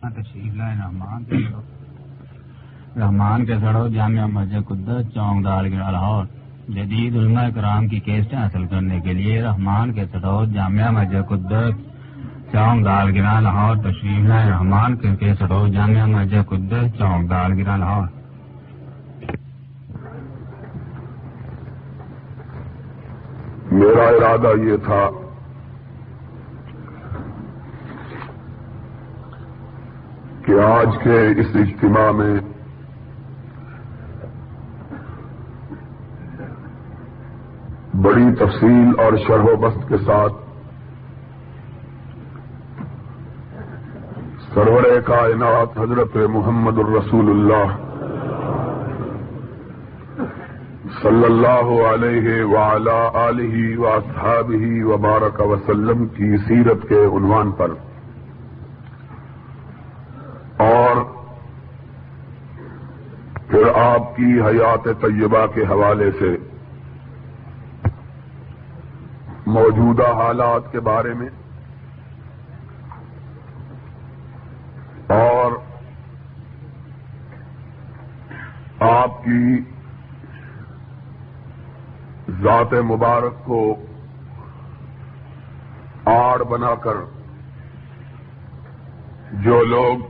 تشریف لائے، رحمان کے رحمان کے سڑو جامعہ مسجد قدت چونک دال گرا لاہور۔ جدید علماء کرام کی کیسٹیں حاصل کرنے کے لیے رحمان کے سڑو جامعہ مسجد قدت چونک دال گرا لاہور تشریف لائے۔ رحمان کے سڑو جامعہ مسجد قدت چونک دال گرا لاہور۔ میرا ارادہ یہ تھا کہ آج کے اس اجتماع میں بڑی تفصیل اور شرح و بست کے ساتھ سرور کائنات حضرت محمد الرسول اللہ صلی اللہ علیہ وعلا علیہ واصحابہ وبارک وسلم کی سیرت کے عنوان پر پھر آپ کی حیات طیبہ کے حوالے سے موجودہ حالات کے بارے میں اور آپ کی ذات مبارک کو آڑ بنا کر جو لوگ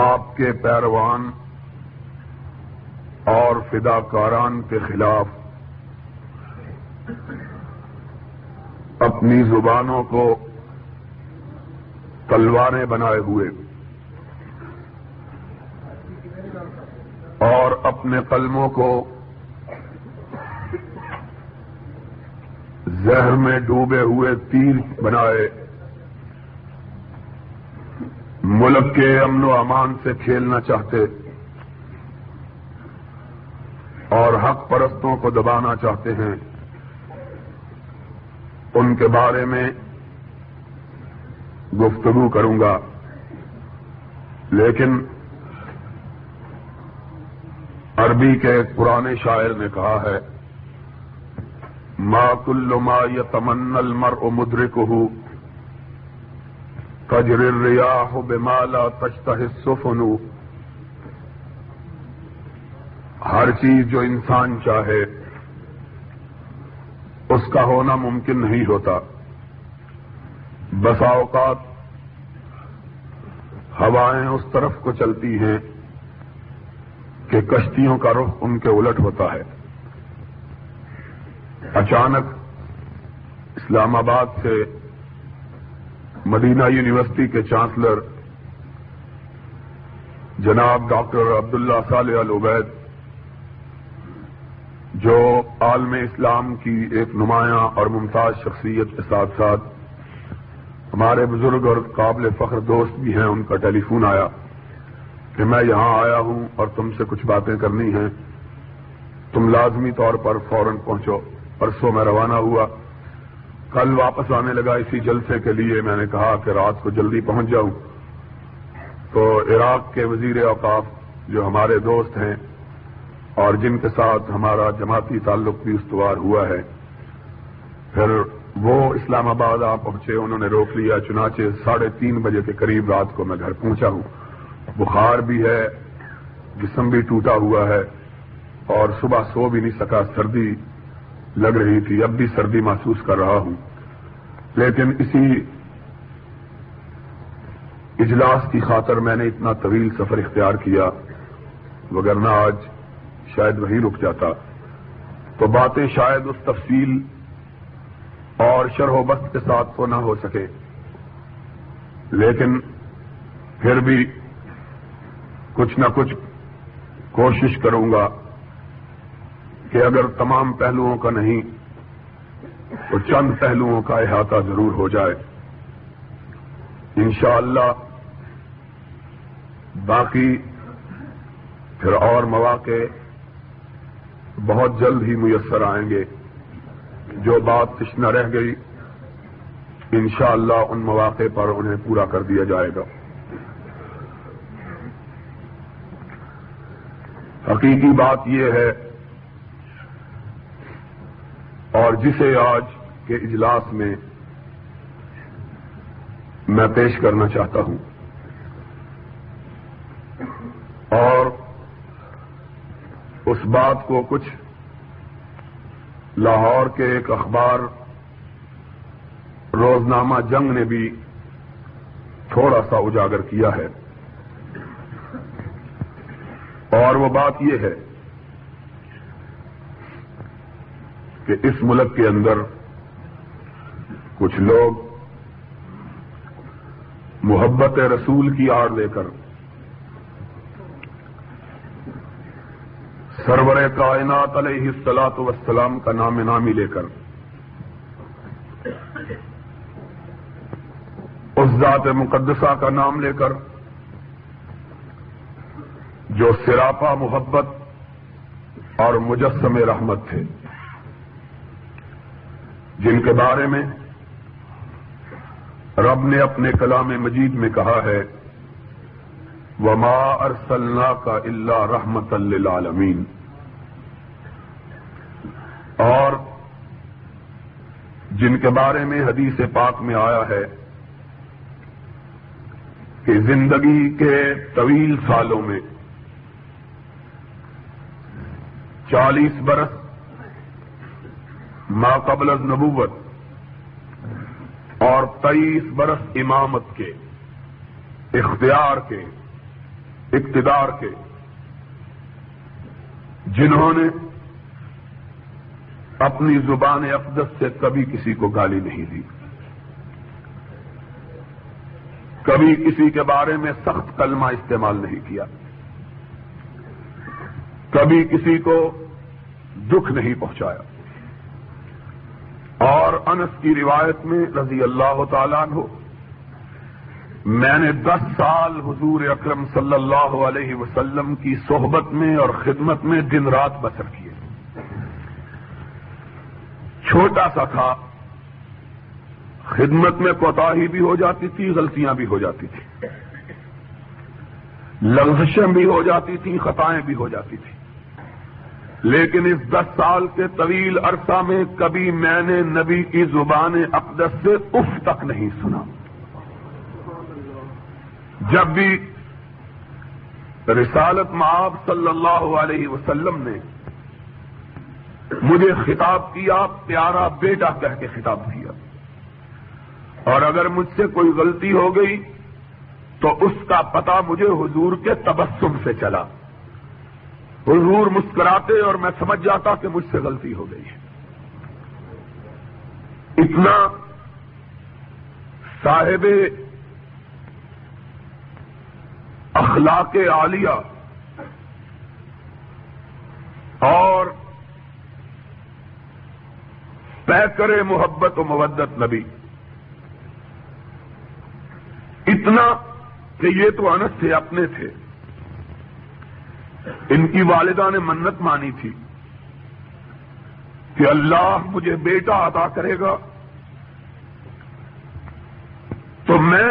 آپ کے پیروان اور فدا کاران کے خلاف اپنی زبانوں کو تلواریں بنائے ہوئے اور اپنے قلموں کو زہر میں ڈوبے ہوئے تیر بنائے ملک کے امن و امان سے کھیلنا چاہتے اور حق پرستوں کو دبانا چاہتے ہیں۔ ان کے بارے میں گفتگو کروں گا۔ لیکن عربی کے پرانے شاعر نے کہا ہے، ما کل ما یتمن المرء مدرک ہوں تجر الریاح بمالا تشتہ السفن ہر چیز جو انسان چاہے، اس کا ہونا ممکن نہیں ہوتا۔ بسا اوقات ہوائیں اس طرف کو چلتی ہیں کہ کشتیوں کا رخ ان کے الٹ ہوتا ہے۔ اچانک اسلام آباد سے مدینہ یونیورسٹی کے چانسلر جناب doctor Abdullah Saleh Al Obaid جو عالم اسلام کی ایک نمایاں اور ممتاز شخصیت کے ساتھ ساتھ ہمارے بزرگ اور قابل فخر دوست بھی ہیں، ان کا ٹیلی فون آیا کہ میں یہاں آیا ہوں اور تم سے کچھ باتیں کرنی ہیں۔ تم لازمی طور پر فوراً پہنچو۔ پرسوں میں روانہ ہوا۔ کل واپس آنے لگا اسی جلسے کے لیے۔ میں نے کہا کہ رات کو جلدی پہنچ جاؤں۔ تو عراق کے وزیر اوقاف جو ہمارے دوست ہیں اور جن کے ساتھ ہمارا جماعتی تعلق بھی استوار ہوا ہے، پھر وہ اسلام آباد آ پہنچے، انہوں نے روک لیا۔ چنانچہ ساڑھے تین بجے کے قریب رات کو میں گھر پہنچا ہوں۔ بخار بھی ہے، جسم بھی ٹوٹا ہوا ہے اور صبح سو بھی نہیں سکا، سردی لگ رہی تھی۔ اب بھی سردی محسوس کر رہا ہوں۔ لیکن اسی اجلاس کی خاطر میں نے اتنا طویل سفر اختیار کیا، وگرنہ آج شاید وہیں رک جاتا۔ تو باتیں شاید اس تفصیل اور شرح و بست کے ساتھ تو نہ ہو سکے۔ لیکن پھر بھی کچھ نہ کچھ کوشش کروں گا کہ اگر تمام پہلوؤں کا نہیں تو چند پہلوؤں کا احاطہ ضرور ہو جائے۔ انشاءاللہ باقی پھر اور مواقع بہت جلد ہی میسر آئیں گے۔ جو بات تشنہ رہ گئی، انشاءاللہ ان مواقع پر انہیں پورا کر دیا جائے گا۔ حقیقی بات یہ ہے، اور جسے آج کے اجلاس میں میں پیش کرنا چاہتا ہوں اور اس بات کو کچھ لاہور کے ایک اخبار روزنامہ جنگ نے بھی تھوڑا سا اجاگر کیا ہے۔ اور وہ بات یہ ہے کہ اس ملک کے اندر کچھ لوگ محبت رسول کی آڑ لے کر سرور کائنات علیہ السلاط وسلام کا نام نامی لے کر۔ اس ذات مقدسہ کا نام لے کر جو سراپا محبت اور مجسم رحمت تھے، جن کے بارے میں رب نے اپنے کلام مجید میں کہا ہے۔ وما ارسلنا کا اللہ رحمت للعالمین۔ اور جن کے بارے میں حدیث پاک میں آیا ہے کہ زندگی کے طویل سالوں میں چالیس برس ما قبل از نبوت اور تیئیس برس امامت کے، اختیار کے اقتدار کے، جنہوں نے اپنی زبان اقدس سے کبھی کسی کو گالی نہیں دی۔ کبھی کسی کے بارے میں سخت کلمہ استعمال نہیں کیا۔ کبھی کسی کو دکھ نہیں پہنچایا۔ اور انس کی روایت میں رضی اللہ تعالیٰ ہو میں نے دس سال حضور اکرم صلی اللہ علیہ وسلم کی صحبت میں اور خدمت میں دن رات بسر کیے۔ چھوٹا سا تھا۔ خدمت میں کوتاہی بھی ہو جاتی تھی، غلطیاں بھی ہو جاتی تھی۔ لغزشیں بھی ہو جاتی تھیں، خطائیں بھی ہو جاتی تھیں۔ لیکن اس دس سال کے طویل عرصہ میں کبھی میں نے نبی کی زبان اقدس سے اف تک نہیں سنا۔ جب بھی رسالت معاب صلی اللہ علیہ وسلم نے مجھے خطاب کیا، پیارا بیٹا کہہ کے خطاب کیا۔ اور اگر مجھ سے کوئی غلطی ہو گئی، تو اس کا پتا مجھے حضور کے تبسم سے چلا۔ حضور مسکراتے اور میں سمجھ جاتا کہ مجھ سے غلطی ہو گئی۔ ہے اتنا صاحب اخلاق عالیہ اور پیکر محبت و مودت نبی۔ اتنا کہ یہ تو انس سے اپنے تھے۔ ان کی والدہ نے منت مانی تھی کہ اللہ مجھے بیٹا عطا کرے گا۔ تو میں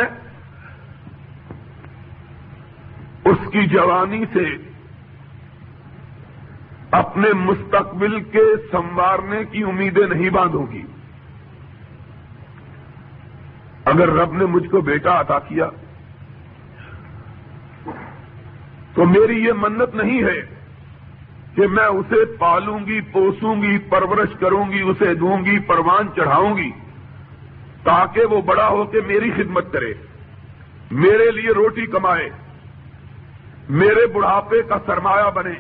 اس کی جوانی سے اپنے مستقبل کے سنوارنے کی امیدیں نہیں باندھوں گی۔ اگر رب نے مجھ کو بیٹا عطا کیا، تو میری یہ منت نہیں ہے کہ میں اسے پالوں گی، پوسوں گی، پرورش کروں گی، اسے دوں گی، پروان چڑھاؤں گی، تاکہ وہ بڑا ہو کے میری خدمت کرے، میرے لیے روٹی کمائے۔ میرے بڑھاپے کا سرمایہ بنے۔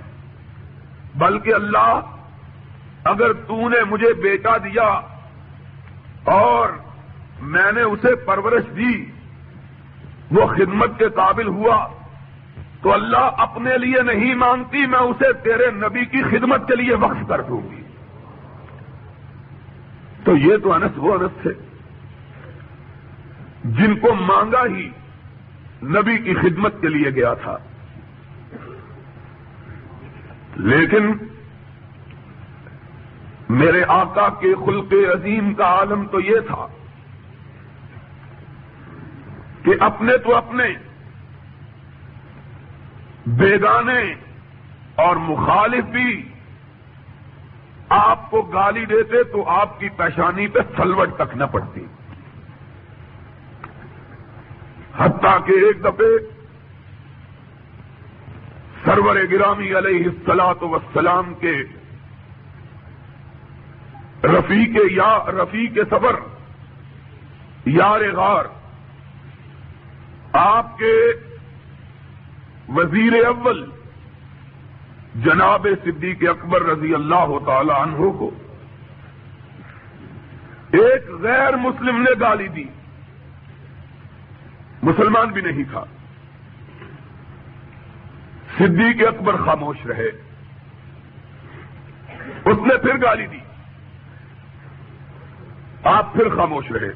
بلکہ اللہ، اگر تو نے مجھے بیٹا دیا اور میں نے اسے پرورش دی، وہ خدمت کے قابل ہوا، تو اللہ اپنے لیے نہیں مانگتی، میں اسے تیرے نبی کی خدمت کے لیے وقف کر دوں گی۔ تو یہ تو انس، وہ انس تھے۔ جن کو مانگا ہی نبی کی خدمت کے لیے گیا تھا۔ لیکن میرے آقا کے خلق عظیم کا عالم تو یہ تھا کہ اپنے تو اپنے بیگانے اور مخالف بھی آپ کو گالی دیتے تو آپ کی پیشانی پہ سلوٹ تک نہ پڑتی۔ حتیٰ کہ ایک دفعے سرور گرامی علیہ السلاط وسلام کے رفیق یا رفیق سفر یار غار، آپ کے وزیر اول جناب صدیق اکبر رضی اللہ تعالی عنہ کو ایک غیر مسلم نے گالی دی۔ مسلمان بھی نہیں تھا۔ صدیق اکبر خاموش رہے۔ اس نے پھر گالی دی۔ آپ پھر خاموش رہے۔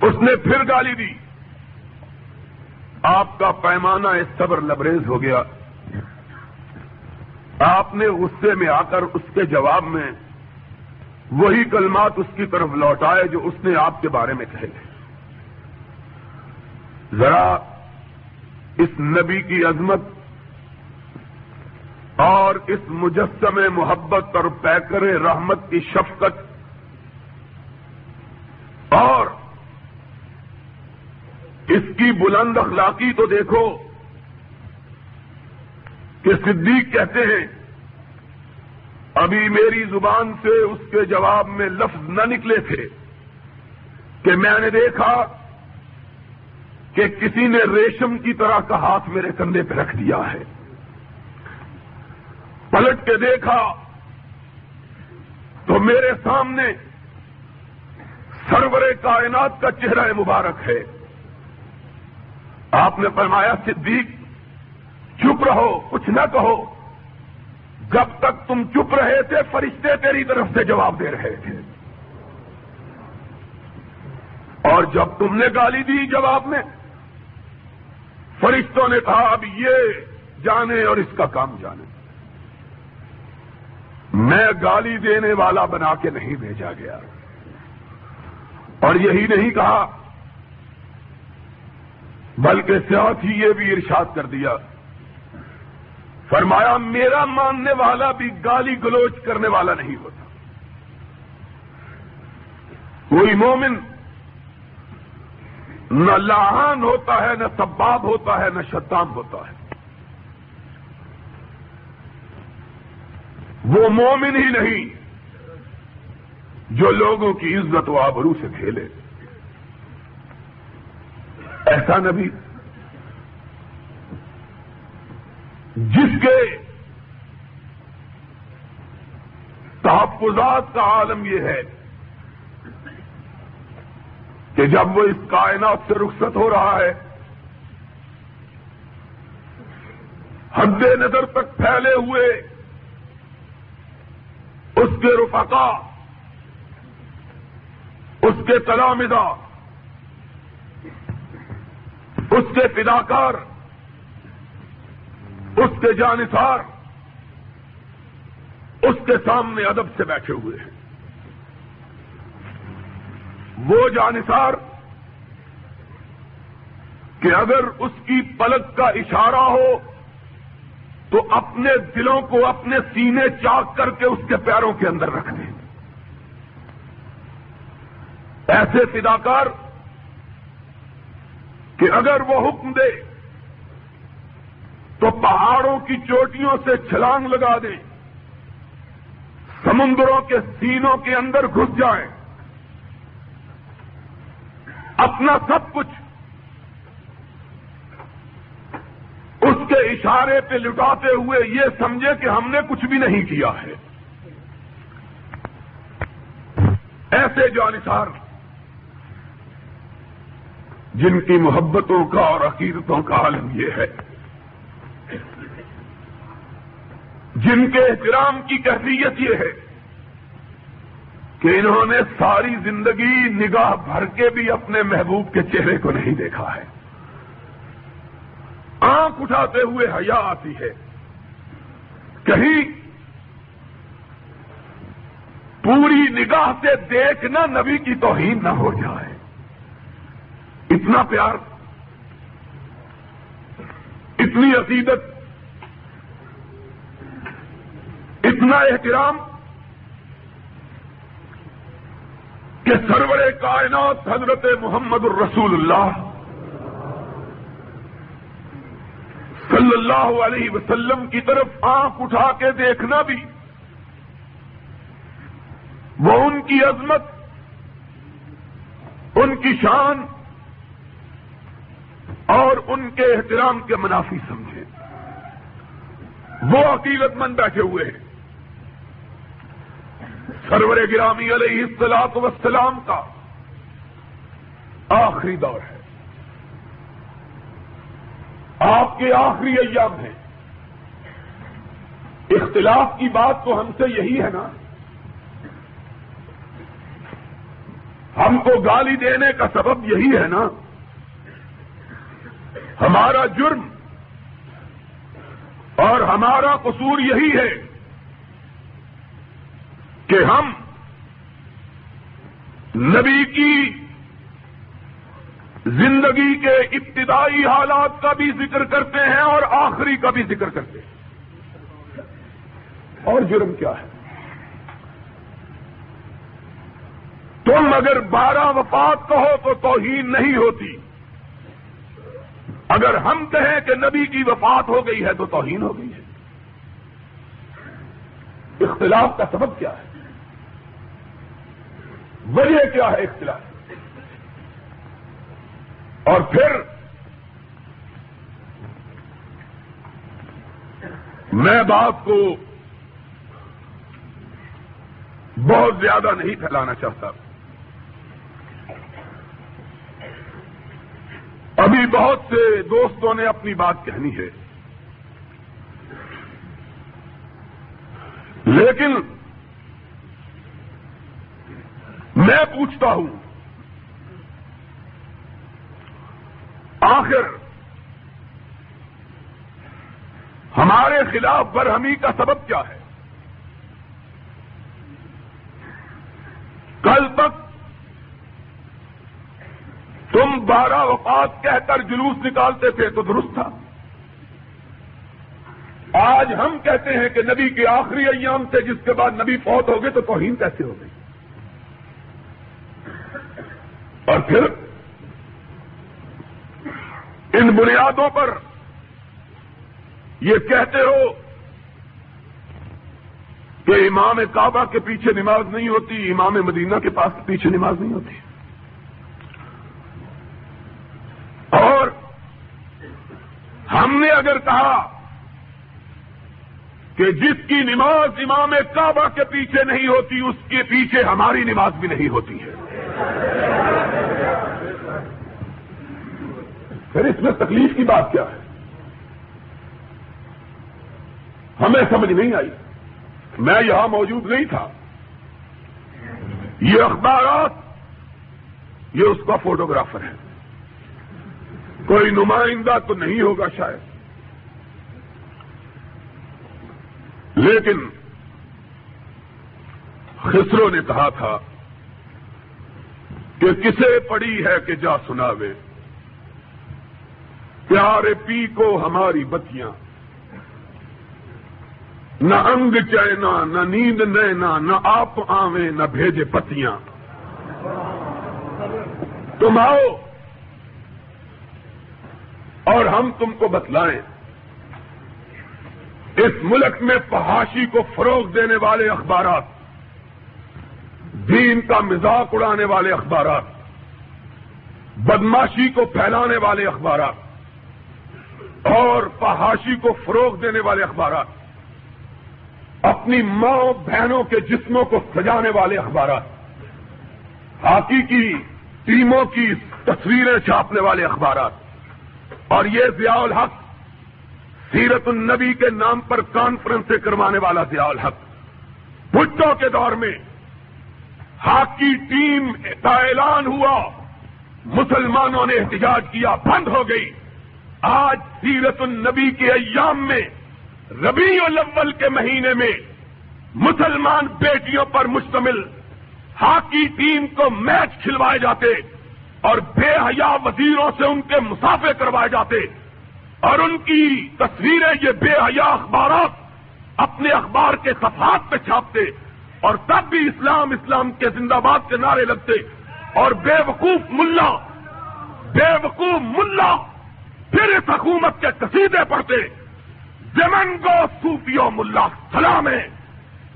اس نے پھر گالی دی۔ آپ کا پیمانہ اس صبر لبریز ہو گیا۔ آپ نے غصے میں آ کر اس کے جواب میں وہی کلمات اس کی طرف لوٹائے جو اس نے آپ کے بارے میں کہے۔ ذرا اس نبی کی عظمت اور اس مجسم محبت اور پیکر رحمت کی شفقت اور اس کی بلند اخلاقی تو دیکھو کہ صدیق کہتے ہیں، ابھی میری زبان سے اس کے جواب میں لفظ نہ نکلے تھے کہ میں نے دیکھا کہ کسی نے ریشم کی طرح کا ہاتھ میرے کندھے پہ رکھ دیا ہے۔ پلٹ کے دیکھا تو میرے سامنے سرور کائنات کا چہرہ مبارک ہے۔ آپ نے فرمایا، صدیق، چپ رہو، کچھ نہ کہو۔ جب تک تم چپ رہے تھے، فرشتے تیری طرف سے جواب دے رہے تھے۔ اور جب تم نے گالی دی جواب میں فرشتوں نے کہا، اب یہ جانے اور اس کا کام جانے۔ میں گالی دینے والا بنا کے نہیں بھیجا گیا۔ اور یہی نہیں کہا، بلکہ ساتھ ہی یہ بھی ارشاد کر دیا۔ فرمایا، میرا ماننے والا بھی گالی گلوچ کرنے والا نہیں ہوتا۔ کوئی مومن نہ لاہان ہوتا ہے، نہ سباب ہوتا ہے، نہ شتام ہوتا ہے۔ وہ مومن ہی نہیں جو لوگوں کی عزت و آبرو سے کھیلے ایسا نبی جس کے تحفظات کا عالم یہ ہے کہ جب وہ اس کائنات سے رخصت ہو رہا ہے، حد نظر تک پھیلے ہوئے اس کے رفقا، اس کے تلامدہ اس کے فداکار، اس کے جانثار، اس کے سامنے ادب سے بیٹھے ہوئے ہیں۔ وہ جانثار کہ اگر اس کی پلک کا اشارہ ہو تو اپنے دلوں کو اپنے سینے چاک کر کے اس کے پیروں کے اندر رکھ دیں۔ ایسے فداکار کہ اگر وہ حکم دے تو پہاڑوں کی چوٹیوں سے چھلانگ لگا دیں، سمندروں کے سینوں کے اندر گھس جائیں۔ اپنا سب کچھ اس کے اشارے پہ لٹاتے ہوئے یہ سمجھے کہ ہم نے کچھ بھی نہیں کیا ہے۔ ایسے جو انسار جن کی محبتوں کا اور عقیدتوں کا عالم یہ ہے، جن کے احترام کی کیفیت یہ ہے۔ کہ انہوں نے ساری زندگی نگاہ بھر کے بھی اپنے محبوب کے چہرے کو نہیں دیکھا ہے۔ آنکھ اٹھاتے ہوئے حیا آتی ہے۔ کہیں پوری نگاہ سے دیکھنا نبی کی توہین نہ ہو جائے۔ اتنا پیار، اتنی عقیدت اتنا احترام کہ سرور کائنات حضرت محمد الرسول اللہ صلی اللہ علیہ وسلم کی طرف آنکھ اٹھا کے دیکھنا بھی، وہ ان کی عظمت، ان کی شان اور ان کے احترام کے منافی سمجھے۔ وہ عقیدت مند بیٹھے ہوئے ہیں۔ سرور گرامی علیہ السلاط وسلام کا آخری دور ہے۔ آپ کے آخری ایام ہیں۔ اختلاف کی بات تو ہم سے یہی ہے نا۔ ہم کو گالی دینے کا سبب یہی ہے نا۔ ہمارا جرم اور ہمارا قصور یہی ہے۔ کہ ہم نبی کی زندگی کے ابتدائی حالات کا بھی ذکر کرتے ہیں اور آخری کا بھی ذکر کرتے ہیں۔ اور جرم کیا ہے؟ تم اگر بارہ وفات کہو تو توہین نہیں ہوتی۔ اگر ہم کہیں کہ نبی کی وفات ہو گئی ہے تو توہین ہو گئی ہے۔ اختلاف کا سبب کیا ہے؟ وجہ کیا ہے اختلاف اور پھر میں بات کو بہت زیادہ نہیں پھیلانا چاہتا۔ ابھی بہت سے دوستوں نے اپنی بات کہنی ہے۔ لیکن میں پوچھتا ہوں، آخر ہمارے خلاف برہمی کا سبب کیا ہے؟ کل تک تم بارہ وفات کہہ کر جلوس نکالتے تھے تو درست تھا۔ آج ہم کہتے ہیں کہ نبی کے آخری ایام سے جس کے بعد نبی فوت ہو گئے تو توہین کیسے ہو گئی؟ اور پھر ان بنیادوں پر یہ کہتے ہو کہ امام کعبہ کے پیچھے نماز نہیں ہوتی، امام مدینہ کے پاس پیچھے نماز نہیں ہوتی۔ اور ہم نے اگر کہا کہ جس کی نماز امام کعبہ کے پیچھے نہیں ہوتی، اس کے پیچھے ہماری نماز بھی نہیں ہوتی ہے۔ پھر اس میں تکلیف کی بات کیا ہے؟ ہمیں سمجھ نہیں آئی۔ میں یہاں موجود نہیں تھا۔ یہ اخبارات، یہ اس کا فوٹوگرافر ہے۔ کوئی نمائندہ تو نہیں ہوگا شاید۔ لیکن خسرو نے کہا تھا کہ کسے پڑی ہے کہ جا سناوے۔ پیارے پی کو ہماری بتیاں۔ نہ انگ چینا، نہ نیند نینا، نہ آپ آویں، نہ بھیجے پتیاں۔ تم آؤ اور ہم تم کو بتلائیں۔ اس ملک میں فحاشی کو فروغ دینے والے اخبارات، دین کا مزاق اڑانے والے اخبارات، بدماشی کو پھیلانے والے اخبارات۔ اور فحاشی کو فروغ دینے والے اخبارات، اپنی ماں بہنوں کے جسموں کو سجانے والے اخبارات، ہاکی کی ٹیموں کی تصویریں چھاپنے والے اخبارات، اور یہ ضیاء الحق سیرت النبی کے نام پر کانفرنسیں کروانے والا ضیاء الحق۔ بھٹو کے دور میں ہاکی ٹیم کا اعلان ہوا، مسلمانوں نے احتجاج کیا، بند ہو گئی۔ آج سیرت النبی کے ایام میں، ربیع الاول کے مہینے میں مسلمان بیٹیوں پر مشتمل ہاکی ٹیم کو میچ کھلوائے جاتے اور بے حیا وزیروں سے ان کے مسافے کروائے جاتے اور ان کی تصویریں یہ بے حیا اخبارات اپنے اخبار کے صفحات پہ چھاپتے اور تب بھی اسلام اسلام کے زندہ باد کے نعرے لگتے اور بے وقوف ملا، بے وقوف ملا پھر اس حکومت کے قصیدے پڑھتے جمن کو صوفیو ملا سلام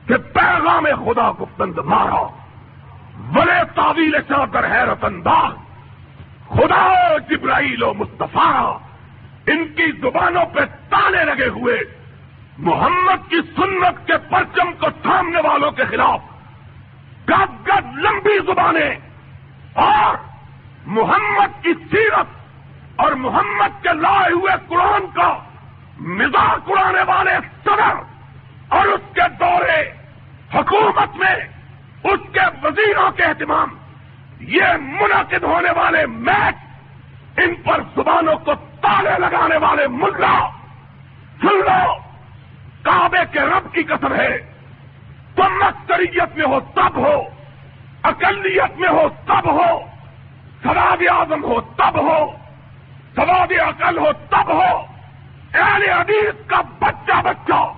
کہ پیغام خدا کو بند مارا۔ بڑے تعویل چادر حیرت انداز، خدا جبرائیل و مصطفیٰ، ان کی زبانوں پہ تالے لگے ہوئے، محمد کی سنت کے پرچم کو تھامنے والوں کے خلاف گد گد لمبی زبانیں، اور محمد کی سیرت اور محمد کے لائے ہوئے قرآن کا مزاق اڑانے والے صدر اور اس کے دورے حکومت میں اس کے وزیروں کے اہتمام، یہ منعقد ہونے والے میچ، ان پر زبانوں کو تالے لگانے والے ملا سن لو کعبے کے رب کی قسم ہے، تم اکثریت میں ہو تب ہو، اقلیت میں ہو تب ہو سواد اعظم ہو تب ہو سواد عقل ہو تب ہو۔ اہل حدیث کا بچہ بچہ۔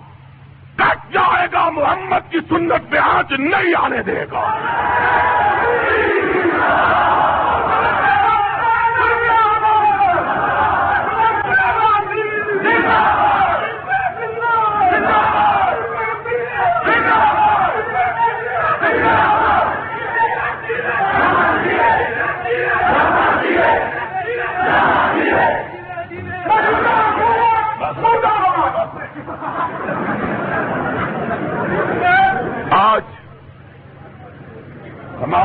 کٹ جائے گا محمد کی سنت پہ آج نہیں آنے دے گا۔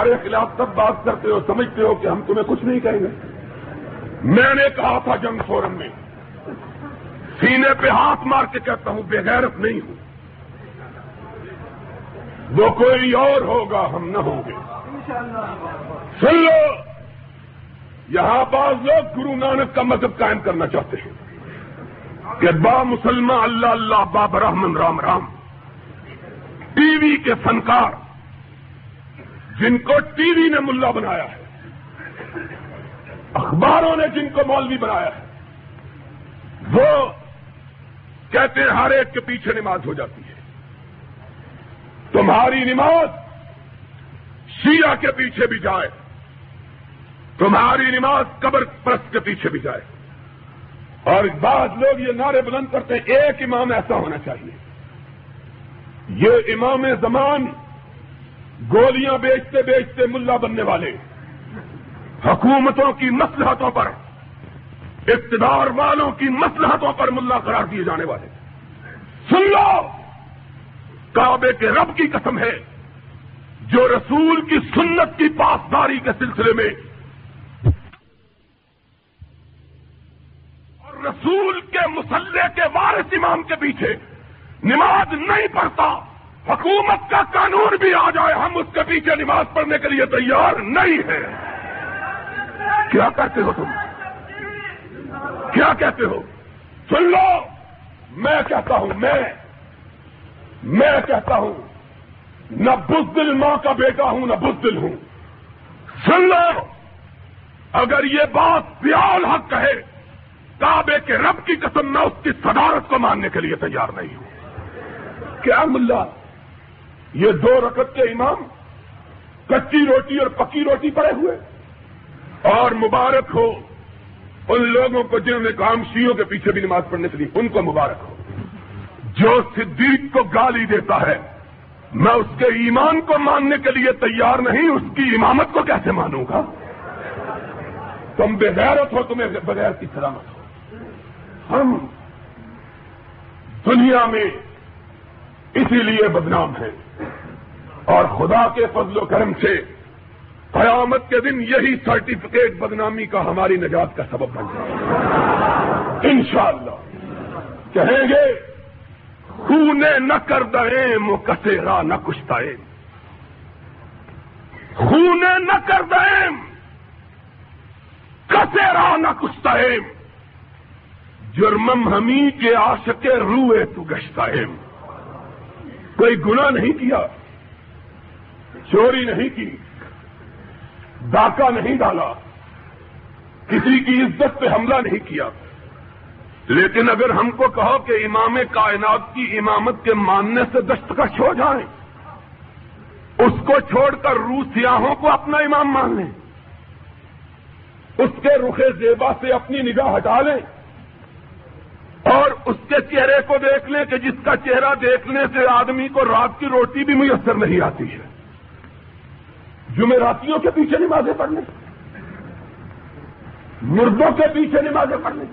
ہمارے خلاف سب بات کرتے ہو، سمجھتے ہو کہ ہم تمہیں کچھ نہیں کہیں گے۔ میں نے کہا تھا جنگ فورم میں، سینے پہ ہاتھ مار کے کہتا ہوں بےغیرت نہیں ہوں۔ وہ کوئی اور ہوگا، ہم نہ ہوں گے۔ سن لو، یہاں بعض لوگ گرو نانک کا مذہب قائم کرنا چاہتے ہیں کہ با مسلمان اللہ اللہ باب رحمن رام رام۔ ٹی وی کے فنکار جن کو ٹی وی نے ملا بنایا ہے، اخباروں نے جن کو مولوی بنایا ہے، وہ کہتے ہیں ہر ایک کے پیچھے نماز ہو جاتی ہے۔ تمہاری نماز شیعہ کے پیچھے بھی جائے، تمہاری نماز قبر پرست کے پیچھے بھی جائے۔ اور بعض لوگ یہ نعرے بلند کرتے ہیں، ایک امام ایسا ہونا چاہیے۔ یہ امام زمان گولیاں بیچتے بیچتے ملا بننے والے۔ حکومتوں کی مسلحتوں پر، اقتدار والوں کی مسلحتوں پر ملا قرار دیے جانے والے۔ سن لو، کعبے کے رب کی قسم ہے، جو رسول کی سنت کی پاسداری کے سلسلے میں اور رسول کے مسلح کے وارث امام کے پیچھے نماز نہیں پڑھتا۔ حکومت کا قانون بھی آ جائے، ہم اس کے پیچھے نماز پڑھنے کے لیے تیار نہیں ہیں۔ کیا کہتے ہو تم؟ کیا کہتے ہو؟ سن لو، میں کہتا ہوں، میں میں کہتا ہوں، نہ بزدل ماں کا بیٹا ہوں، نہ بزدل ہوں۔ سن لو، اگر یہ بات پیال حق کہے، کعبے کے رب کی قسم میں اس کی صدارت کو ماننے کے لیے تیار نہیں ہوں۔ کیا ملا؟ یہ دو رکت کے امام کچی روٹی اور پکی روٹی پڑے ہوئے اور مبارک ہو ان لوگوں کو جنہوں نے کام شیوں کے پیچھے بھی نماز پڑھنے کے لیے، ان کو مبارک ہو۔ جو صدیق کو گالی دیتا ہے، میں اس کے ایمان کو ماننے کے لیے تیار نہیں، اس کی امامت کو کیسے مانوں گا؟ تم بغیرت ہو، تمہیں بغیر کی سلامت ہو۔ ہم دنیا میں اسی لیے بدنام ہیں۔ اور خدا کے فضل و کرم سے قیامت کے دن یہی سرٹیفکیٹ بدنامی کا ہماری نجات کا سبب بن جائے گا۔ انشاءاللہ۔ کہیں گے، خونے نہ کر دیں مو نہ کشتا خونے نہ کر دیں کسیرا نہ کشتا جرمم ہمی کے آشکے روئے تو گشتا کوئی گناہ نہیں کیا۔ چوری نہیں کی، ڈاکہ نہیں ڈالا، کسی کی عزت پہ حملہ نہیں کیا۔ لیکن اگر ہم کو کہو کہ امام کائنات کی امامت کے ماننے سے دستکش ہو جائیں، اس کو چھوڑ کر روس سیاحوں کو اپنا امام مان لیں، اس کے رخ زیبا سے اپنی نگاہ ہٹا لیں، اور اس کے چہرے کو دیکھ لیں کہ جس کا چہرہ دیکھنے سے آدمی کو رات کی روٹی بھی میسر نہیں آتی ہے۔ جمعراتیوں کے پیچھے نمازیں پڑھنے، مردوں کے پیچھے نمازیں پڑھنے۔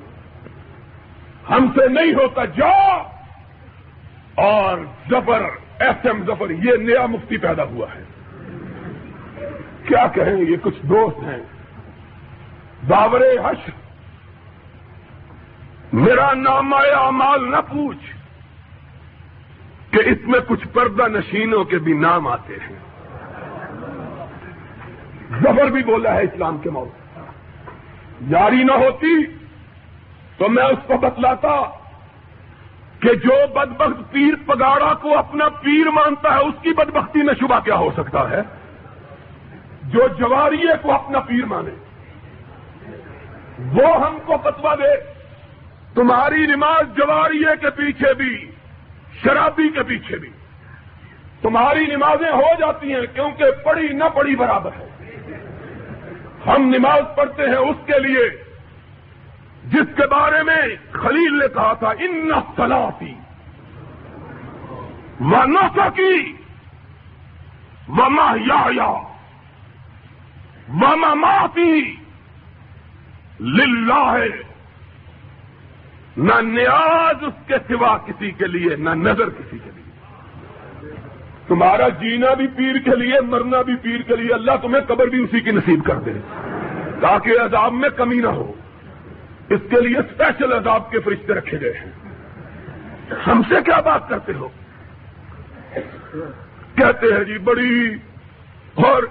ہم سے نہیں ہوتا جا اور زبر ایس ایم زفر یہ نیا مفتی پیدا ہوا ہے۔ کیا کہیں یہ کچھ دوست ہیں؟ بابر حش میرا نام آیا نہ پوچھ کہ اس میں کچھ پردہ نشینوں کے بھی نام آتے ہیں۔ زبر بھی بولا ہے اسلام کے موت جاری نہ ہوتی تو میں اس کو بتلاتا کہ جو بدبخت پیر پگاڑا کو اپنا پیر مانتا ہے، اس کی بدبختی میں شبہ کیا ہو سکتا ہے؟ جو جواریے کو اپنا پیر مانے، وہ ہم کو فتوا دے۔ تمہاری نماز جواریے کے پیچھے بھی، شرابی کے پیچھے بھی۔ تمہاری نمازیں ہو جاتی ہیں کیونکہ پڑھی نہ پڑھی برابر ہے۔ ہم نماز پڑھتے ہیں اس کے لیے جس کے بارے میں خلیل نے کہا تھا، ان سلاتی و نسا کی وما یا وما معافی للہ. ہے نہ نیاز اس کے سوا کسی کے لیے، نہ نظر کسی کے تمہارا جینا بھی پیر کے لیے، مرنا بھی پیر کے لیے اللہ تمہیں قبر بھی اسی کی نصیب کر دے۔ تاکہ عذاب میں کمی نہ ہو۔ اس کے لیے اسپیشل عذاب کے فرشتے رکھے گئے ہیں۔ ہم سے کیا بات کرتے ہو؟ کہتے ہیں جی بڑی اور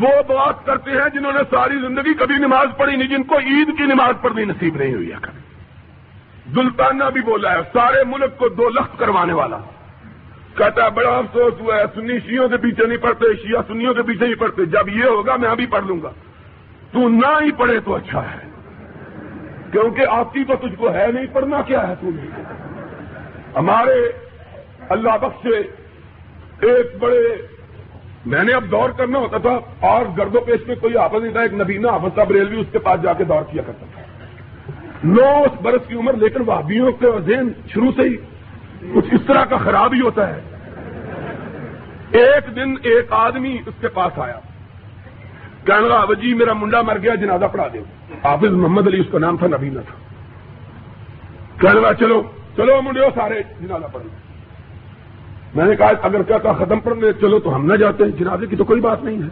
وہ بات کرتے ہیں جنہوں نے ساری زندگی کبھی نماز پڑھی نہیں، جن کو عید کی نماز پڑھنی نصیب نہیں ہوئی۔ ہے کبھی دلتانہ بھی بولا ہے، سارے ملک کو دو لخت کروانے والا۔ کہتا ہے بڑا افسوس ہوا ہے۔ سنی شیوں کے پیچھے نہیں پڑتے شیعہ سنیوں کے پیچھے نہیں پڑتے جب یہ ہوگا، میں ابھی پڑھ لوں گا۔ تو نہ ہی پڑھے تو اچھا ہے۔ کیونکہ آپ کی تو تجھ کو ہے نہیں، پڑھنا کیا ہے تم ہمارے اللہ بخش سے ایک بڑے، میں نے اب دور کرنا ہوتا تھا۔ اور گرد و پیش میں کوئی آپس نہیں تھا، ایک نبینا آفس صاحب ریلوی اس کے پاس جا کے دور کیا کرتا تھا۔ نو برس کی عمر، لیکن وابیوں کے ذہن شروع سے ہی کچھ اس طرح کا خراب ہی ہوتا ہے۔ ایک دن ایک آدمی اس کے پاس آیا۔ کہنے لگا وجی میرا منڈا مر گیا، جنازہ پڑھا دے حافظ محمد علی، اس کا نام تھا نبینا تھا۔ کہنے لگا، چلو چلو منڈے سارے جنازہ پڑھ میں نے کہا، اگر کیا کہا ختم پڑھنے چلو تو ہم نہ جاتے ہیں، جنازے کی تو کوئی بات نہیں ہے۔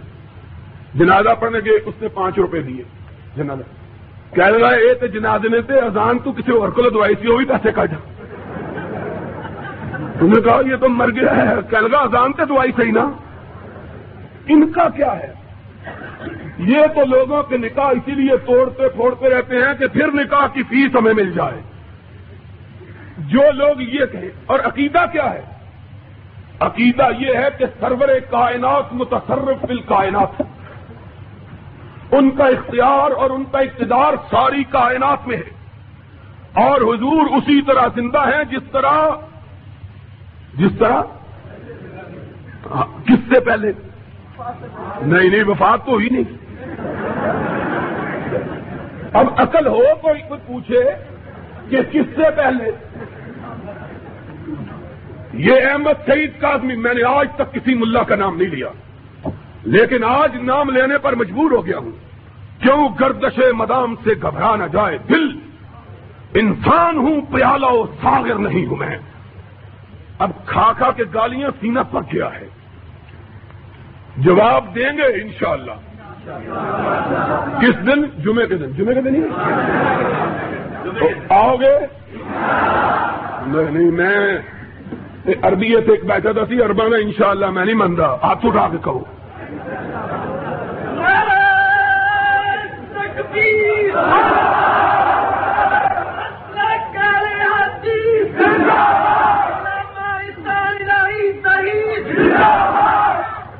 جنازہ پڑھنے کے اس نے پانچ روپے دیے جنازہ کہنے لگا یہ تو جنازے نے تے، اذان تو کسی اور کو دوائی تھی وہ بھی پیسے کا جا تم نے کہا یہ تو مر گیا ہے کہنے لگا اذان تے دوائی صحیح نا؟ ان کا کیا ہے؟ یہ تو لوگوں کے نکاح اسی لیے توڑتے پھوڑتے رہتے ہیں کہ پھر نکاح کی فیس ہمیں مل جائے۔ جو لوگ یہ کہیں اور عقیدہ کیا ہے؟ عقیدہ یہ ہے کہ سرور کائنات متصرف فل کائنات ان کا اختیار اور ان کا اقتدار ساری کائنات میں ہے۔ اور حضور اسی طرح زندہ ہیں جس طرح جس طرح؟ کس سے پہلے؟ نہیں نہیں، وفات تو ہی نہیں۔ اب عقل ہو، کوئی کوئی پوچھے کہ کس سے پہلے؟ یہ احمد سعید کا آدمی، میں نے آج تک کسی ملا کا نام نہیں لیا۔ لیکن آج نام لینے پر مجبور ہو گیا ہوں۔ کیوں گردش مدام سے گھبرا نہ جائے دل؟ انسان ہوں، پیالہ و ساگر نہیں ہوں میں۔ اب کھا کھا کے گالیاں سینہ پک گیا ہے۔ جواب دیں گے انشاءاللہ۔ کس دن؟ جمعے کے دن۔ جمعے کے دن ہی۔ آؤ گے؟ نہیں نہیں، میں عربی ایک بیٹھا تھا سی اربا میں انشاءاللہ میں نہیں منتا۔ ہاتھ اٹھا کے کہو۔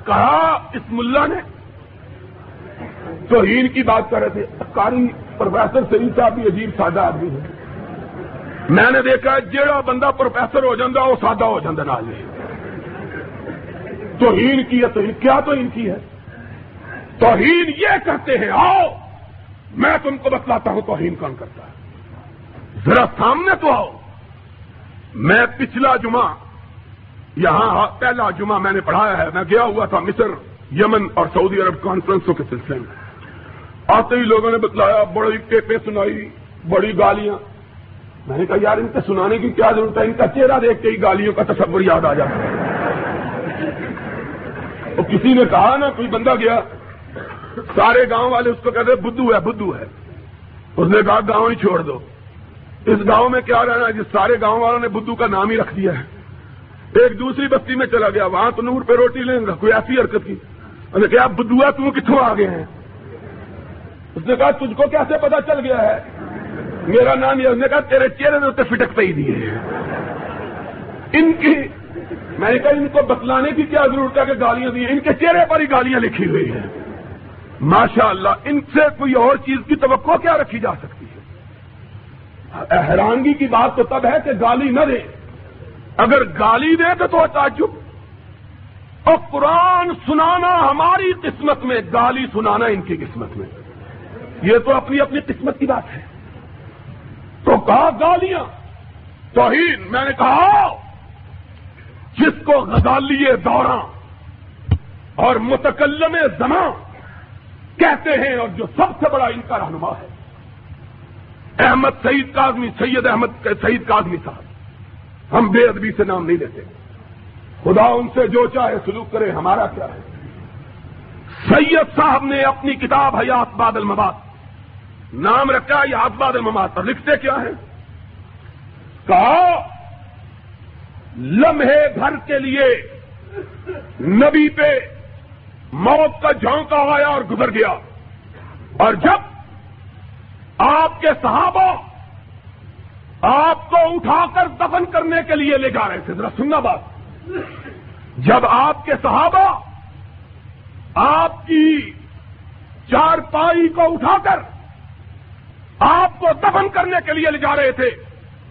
کہا اس ملا نے۔ توہین کی بات کر رہے تھے۔ کاری پروفیسر سعید صاحب بھی عجیب سادہ آدمی ہے میں نے دیکھا جہاں بندہ پروفیسر ہو جاتا وہ سادہ ہو جاتا نال توہین کی ہے، توہین کیا توہین کی ہے؟ توہین یہ کرتے ہیں، آؤ، میں تم کو بتلاتا ہوں توہین کون کرتا ہے۔ ذرا سامنے تو آؤ۔ میں پچھلا جمعہ یہاں پہلا جمعہ میں نے پڑھایا ہے۔ میں گیا ہوا تھا مصر، یمن اور سعودی عرب کانفرنسوں کے سلسلے میں۔ آتے ہی لوگوں نے بتلایا، بڑی ٹیپیں سنائی، بڑی گالیاں۔ میں نے کہا، یار، ان کے سنانے کی کیا ضرورت ہے؟ ان کا چہرہ دیکھ کے ہی گالیوں کا تصور یاد آ جاتا ہے۔ وہ کسی نے کہا نا، کوئی بندہ گیا، سارے گاؤں والے اس کو کہتے بدھو ہے بدھو ہے۔ اس نے کہا، گاؤں ہی چھوڑ دو۔ اس گاؤں میں کیا رہنا ہے؟ جس سارے گاؤں والوں نے بدھو کا نام ہی رکھ دیا ہے۔ ایک دوسری بستی میں چلا گیا، وہاں تو نور پہ روٹی لیں گا، کوئی ایسی حرکت کی؟ نے کہا بدھوا تم کتوں آ گئے ہیں؟ اس نے کہا، تجھ کو کیسے پتا چل گیا ہے؟ میرا نام یہ اس نے کہا، تیرے چہرے نے فٹک پہ ہی دیے ان کی، میں نے کہا، ان کو بتلانے کی کیا ضرورت ہے کہ گالیاں دی ان کے چہرے پر ہی گالیاں لکھی ہوئی ہیں۔ ماشاء اللہ ان سے کوئی اور چیز کی توقع کیا رکھی جا سکتی ہے؟ حیرانگی کی بات تو تب ہے کہ گالی نہ دے اگر گالی دے تو تو تعجب. اور قرآن سنانا ہماری قسمت میں، گالی سنانا ان کی قسمت میں. یہ تو اپنی اپنی قسمت کی بات ہے. تو کہا گالیاں. توہین، میں نے کہا، جس کو غزالی دوراں اور متکلم زمان کہتے ہیں اور جو سب سے بڑا ان کا رہنما ہے. احمد سعید کاظمی سید احمد سعید کاظمی صاحب. ہم بے ادبی سے نام نہیں لیتے۔ خدا ان سے جو چاہے سلوک کرے، ہمارا کیا ہے؟ سید صاحب نے اپنی کتاب حیات بادل مباد نام رکھا یہ باد المماد پر لکھتے کیا ہے کہا، لمحے بھر کے لیے نبی پہ موت کا جھونکا آیا اور گزر گیا۔ اور جب آپ کے صحابہ آپ کو اٹھا کر دفن کرنے کے لیے لے جا رہے تھے۔ ذرا سننا بات۔ جب آپ کے صحابہ آپ کی چار پائی کو اٹھا کر آپ کو دفن کرنے کے لیے لے جا رہے تھے،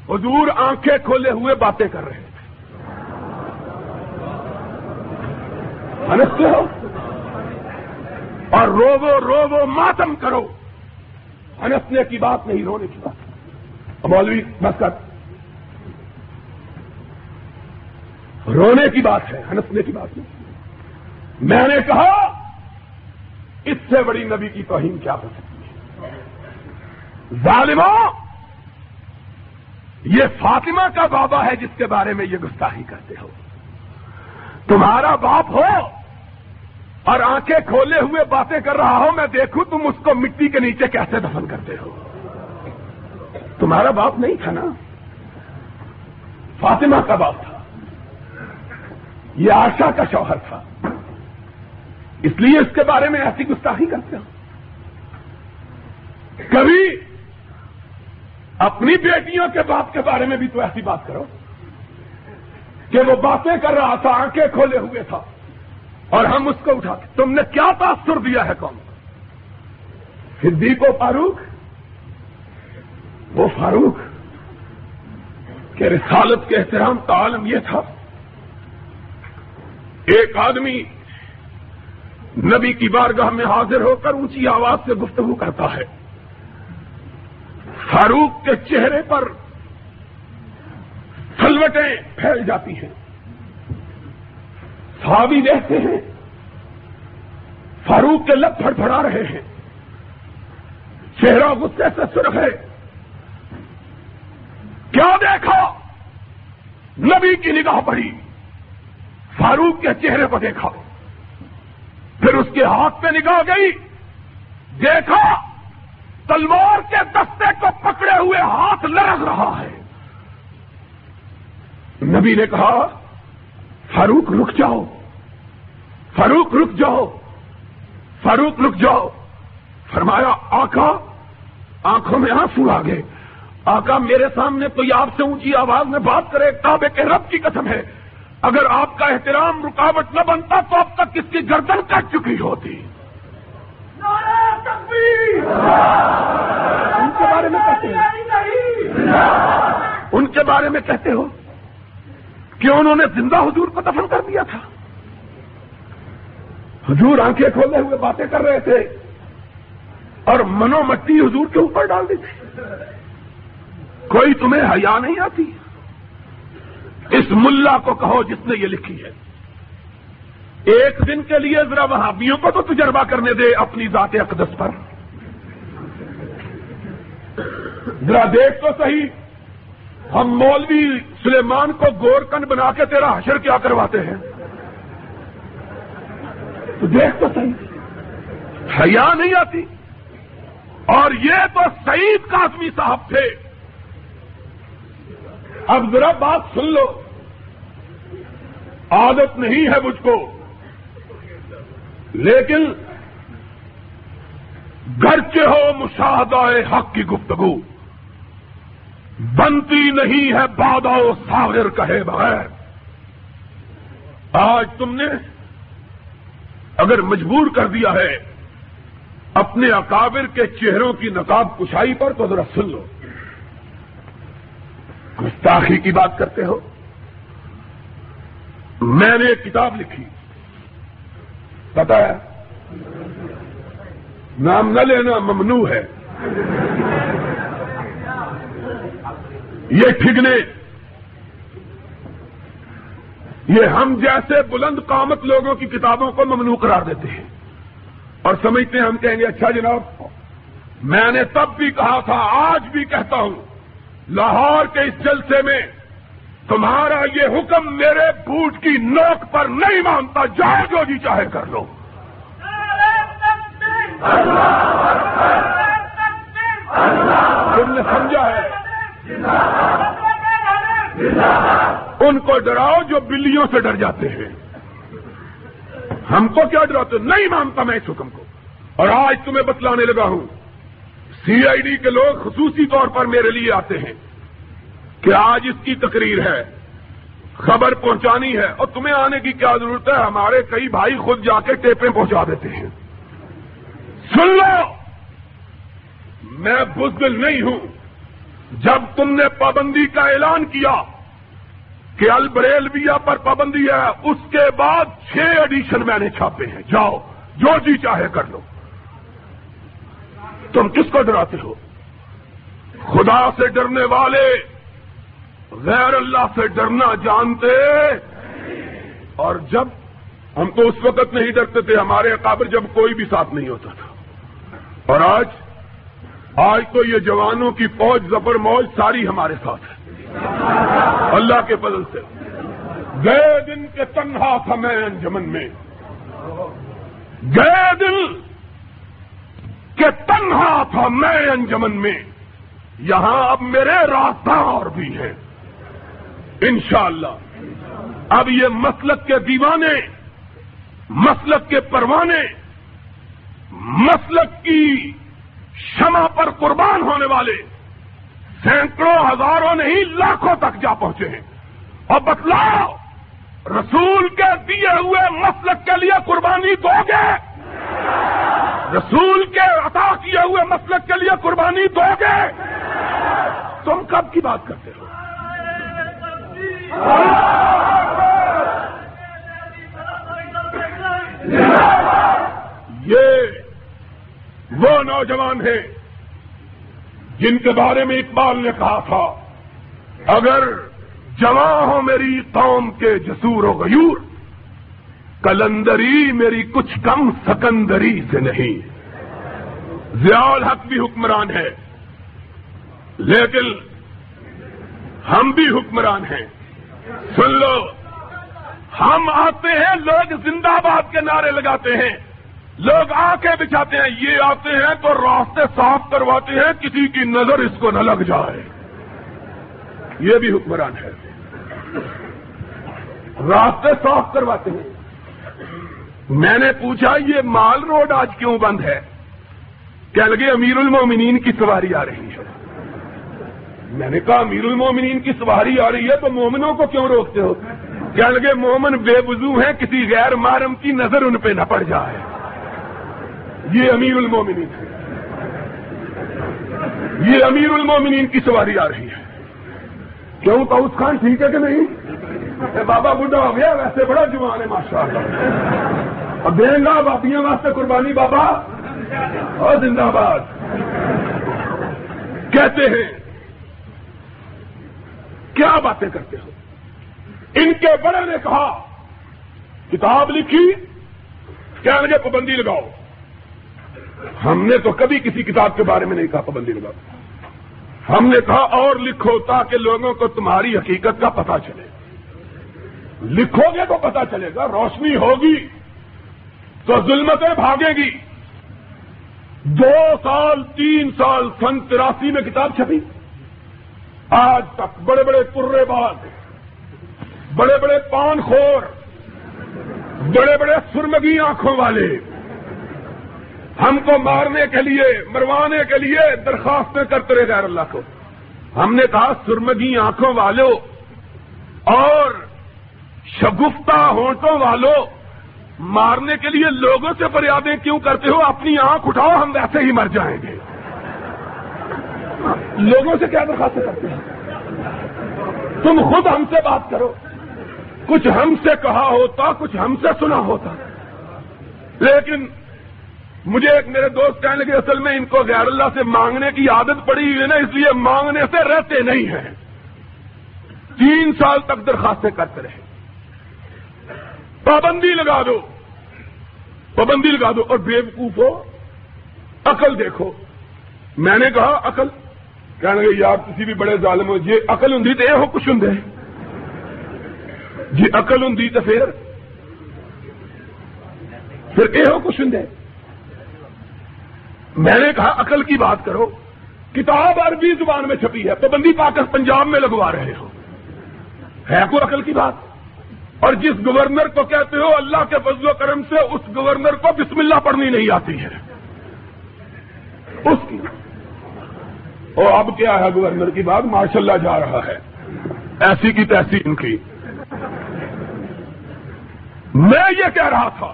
حضور آنکھیں کھولے ہوئے باتیں کر رہے تھے۔ ہو۔ اور روو روو ماتم کرو۔ ہنسنے کی بات نہیں، رونے کی بات۔ مولوی، بس کر۔ رونے کی بات ہے، ہنسنے کی بات نہیں۔ میں نے کہا، اس سے بڑی نبی کی توہین کیا ہو سکتی ہے؟ ظالموں، یہ فاطمہ کا بابا ہے جس کے بارے میں یہ گستاخی کرتے ہو۔ تمہارا باپ ہو اور آنکھیں کھولے ہوئے باتیں کر رہا ہوں میں دیکھوں تم اس کو مٹی کے نیچے کیسے دفن کرتے ہو؟ تمہارا باپ نہیں تھا نا؟ فاطمہ کا باپ تھا۔ یہ آشا کا شوہر تھا۔ اس لیے اس کے بارے میں ایسی گستاخی کرتے ہو۔ کبھی اپنی بیٹیوں کے باپ کے بارے میں بھی تو ایسی بات کرو کہ وہ باتیں کر رہا تھا، آنکھیں کھولے ہوئے تھا اور ہم اس کو اٹھا تم نے کیا تاثر دیا ہے کون صدیق و فاروق وہ فاروق کہ رسالت کے احترام کا عالم یہ تھا، ایک آدمی نبی کی بارگاہ میں حاضر ہو کر اونچی آواز سے گفتگو کرتا ہے۔ فاروق کے چہرے پر سلوٹیں پھیل جاتی ہیں۔ صحابی دیکھتے ہیں، فاروق کے لب پھڑ پھڑا رہے ہیں۔ چہرہ غصے سے سرخ ہے۔ کیا دیکھا؟ نبی کی نگاہ پڑی۔ فاروق کے چہرے کو دیکھا۔ پھر اس کے ہاتھ پہ نگاہ گئی۔ دیکھا، تلوار کے دستے کو پکڑے ہوئے ہاتھ لرز رہا ہے۔ نبی نے کہا، فاروق رک جاؤ۔ فاروق رک جاؤ۔ فاروق رک جاؤ۔ فرمایا، آقا، آنکھوں میں آنسو آ گئے۔ آقا میرے سامنے کوئی آپ سے اونچی آواز میں بات کرے کعبے کے رب کی قسم ہے۔ اگر آپ کا احترام رکاوٹ نہ بنتا تو اب تک کس کی گردن کٹ چکی ہوتی؟ ان کے بارے میں کہتے ان کے بارے میں کہتے ہو کہ انہوں نے زندہ حضور کو دفن کر دیا تھا۔ حضور آنکھیں کھولے ہوئے باتیں کر رہے تھے اور منو مٹی حضور کے اوپر ڈال دی تھی۔ کوئی تمہیں حیا نہیں آتی۔ اس ملا کو کہو جس نے یہ لکھی ہے۔ ایک دن کے لیے ذرا وہابیوں کو تو تجربہ کرنے دے اپنی ذات اقدس پر۔ ذرا دیکھ تو صحیح۔ ہم مولوی سلیمان کو گورکن بنا کے تیرا حشر کیا کرواتے ہیں۔ تو دیکھ تو صحیح۔ حیا نہیں آتی۔ اور یہ تو سعید کاسمی صاحب تھے۔ اب ذرا بات سن لو۔ عادت نہیں ہے مجھ کو۔ لیکن گرچہ ہو مشاہدہ حق کی گفتگو، بنتی نہیں ہے بادا ساغر کہے بغیر۔ آج تم نے اگر مجبور کر دیا ہے اپنے اکابر کے چہروں کی نقاب کشائی پر تو ذرا سن لو۔ گستاخی کی بات کرتے ہو؟ میں نے ایک کتاب لکھی۔ پتا ہے نام نہ لینا، ممنوع ہے۔ یہ ٹھگنے۔ یہ ہم جیسے بلند قامت لوگوں کی کتابوں کو ممنوع قرار دیتے ہیں۔ اور سمجھتے ہیں ہم کہیں گے اچھا جناب، میں نے تب بھی کہا تھا، آج بھی کہتا ہوں۔ لاہور کے اس جلسے میں تمہارا یہ حکم میرے بوٹ کی نوک پر نہیں مانتا، جائے جو جی چاہے کر لو۔ تم نے سمجھا ہے۔ ان کو ڈراؤ جو بلیوں سے ڈر جاتے ہیں۔ ہم کو کیا ڈراتے؟ نہیں مانتا میں اس حکم کو۔ اور آج تمہیں بتلانے لگا ہوں۔ سی آئی ڈی کے لوگ خصوصی طور پر میرے لیے آتے ہیں کہ آج اس کی تقریر ہے، خبر پہنچانی ہے اور تمہیں آنے کی کیا ضرورت ہے؟ ہمارے کئی بھائی خود جا کے ٹیپیں پہنچا دیتے ہیں۔ سن لو! میں بزدل نہیں ہوں۔ جب تم نے پابندی کا اعلان کیا کہ البریلویا پر پابندی ہے، اس کے بعد چھ ایڈیشن میں نے چھاپے ہیں۔ جاؤ، جو جی چاہے کر لو۔ تم کس کو ڈراتے ہو؟ خدا سے ڈرنے والے غیر اللہ سے ڈرنا جانتے؟ اور جب ہم تو اس وقت نہیں ڈرتے تھے، ہمارے قابر جب کوئی بھی ساتھ نہیں ہوتا تھا۔ اور آج آج تو یہ جوانوں کی فوج، زبر موج ساری ہمارے ساتھ ہے۔ اللہ کے فضل سے۔ گئے دن کے تنہا تھا میں انجمن میں۔ گئے دن کے تنہا تھا میں انجمن میں، یہاں اب میرے راستہ اور بھی ہیں۔ انشاءاللہ، اب یہ مسلک کے دیوانے، مسلک کے پروانے، مسلک کی شمع پر قربان ہونے والے سینکڑوں ہزاروں نہیں، لاکھوں تک جا پہنچے ہیں۔ اور بتلاؤ، رسول کے دیے ہوئے مسلک کے لیے قربانی دو گے؟ رسول کے عطا کیے ہوئے مسلک کے لیے قربانی دو گے۔ تم کب کی بات کرتے ہو؟ یہ وہ نوجوان ہیں جن کے بارے میں اقبال نے کہا تھا، اگر جواں ہو میری قوم کے جسور و غیور کلندری میری کچھ کم سکندری سے نہیں۔ ضیاء الحق بھی حکمران ہے لیکن ہم بھی حکمران ہیں۔ سن لو، ہم آتے ہیں، لوگ زندہ باد کے نعرے لگاتے ہیں۔ لوگ آ کے بچھاتے ہیں، یہ آتے ہیں تو راستے صاف کرواتے ہیں، کسی کی نظر اس کو نہ لگ جائے۔ یہ بھی حکمران ہے راستے صاف کرواتے ہیں۔ میں نے پوچھا، یہ مال روڈ آج کیوں بند ہے؟ کیا لگے امیر المومنین کی سواری آ رہی ہے۔ میں نے کہا امیر المومنین کی سواری آ رہی ہے تو مومنوں کو کیوں روکتے ہو؟ کیا لگے، مومن بے وضو ہیں، کسی غیر محرم کی نظر ان پہ نہ پڑ جائے۔ یہ امیر المومنین ہے۔ یہ امیر المومنین کی سواری آ رہی ہے۔ کیوں؟ تاؤس خان ٹھیک ہے کہ نہیں؟ بابا بڈھا ہو گیا، ویسے بڑا جوان ہے ماشاء اللہ اور دیں گا باپیاں واسطے قربانی بابا۔ اور زندہ باد۔ کہتے ہیں، کیا باتیں کرتے ہو؟ ان کے بڑے نے کہا، کتاب لکھی کیا مجھے پابندی لگاؤ۔ ہم نے تو کبھی کسی کتاب کے بارے میں نہیں کہا پابندی لگاؤ۔ ہم نے کہا، اور لکھو تاکہ لوگوں کو تمہاری حقیقت کا پتہ چلے۔ لکھو گے تو پتہ چلے گا، روشنی ہوگی۔ تو ظلمتیں بھاگے گی۔ دو سال، تین سال سن تراسی میں کتاب چھپی۔ آج تک بڑے بڑے پرے باز بڑے بڑے پان خور، بڑے بڑے سرمگی آنکھوں والے۔ ہم کو مارنے کے لیے، مروانے کے لیے درخواستیں کرتے رہے غیر اللہ کو۔ ہم نے کہا، سرمگی آنکھوں والوں اور شگفتہ ہونٹوں والوں مارنے کے لیے لوگوں سے فریادیں کیوں کرتے ہو؟ اپنی آنکھ اٹھاؤ، ہم ویسے ہی مر جائیں گے۔ لوگوں سے کیا درخواست کرتے ہیں تم خود ہم سے بات کرو۔ کچھ ہم سے کہا ہوتا، کچھ ہم سے سنا ہوتا۔ لیکن مجھے ایک میرے دوست کہنے لگے، اصل میں ان کو غیر اللہ سے مانگنے کی عادت پڑی ہوئی ہے نا، اس لیے مانگنے سے رہتے نہیں ہیں۔ تین سال تک درخواستیں کرتے رہے۔ پابندی لگا دو۔ پابندی لگا دو اور بے وقوف ہو۔ عقل دیکھو۔ میں نے کہا، عقل۔ کہنے لگے، یار، کسی بھی بڑے ظالم ہو جی عقل ہوں تو یہ ہو، کچھ ہوں جی عقل ہوں تو پھر۔ پھر یہ ہو، کچھ ہوں میں نے کہا، عقل کی بات کرو۔ کتاب عربی زبان میں چھپی ہے۔ پابندی پا کر پنجاب میں لگوا رہے ہو۔ ہے کوئی عقل کی بات؟ اور جس گورنر کو کہتے ہو اللہ کے فضل و کرم سے، اس گورنر کو بسم اللہ پڑھنی نہیں آتی ہے۔ اس کی۔ اور اب کیا ہے گورنر کی بات؟ ماشاء اللہ جا رہا ہے۔ ایسی کی تیسی ان کی۔ میں یہ کہہ رہا تھا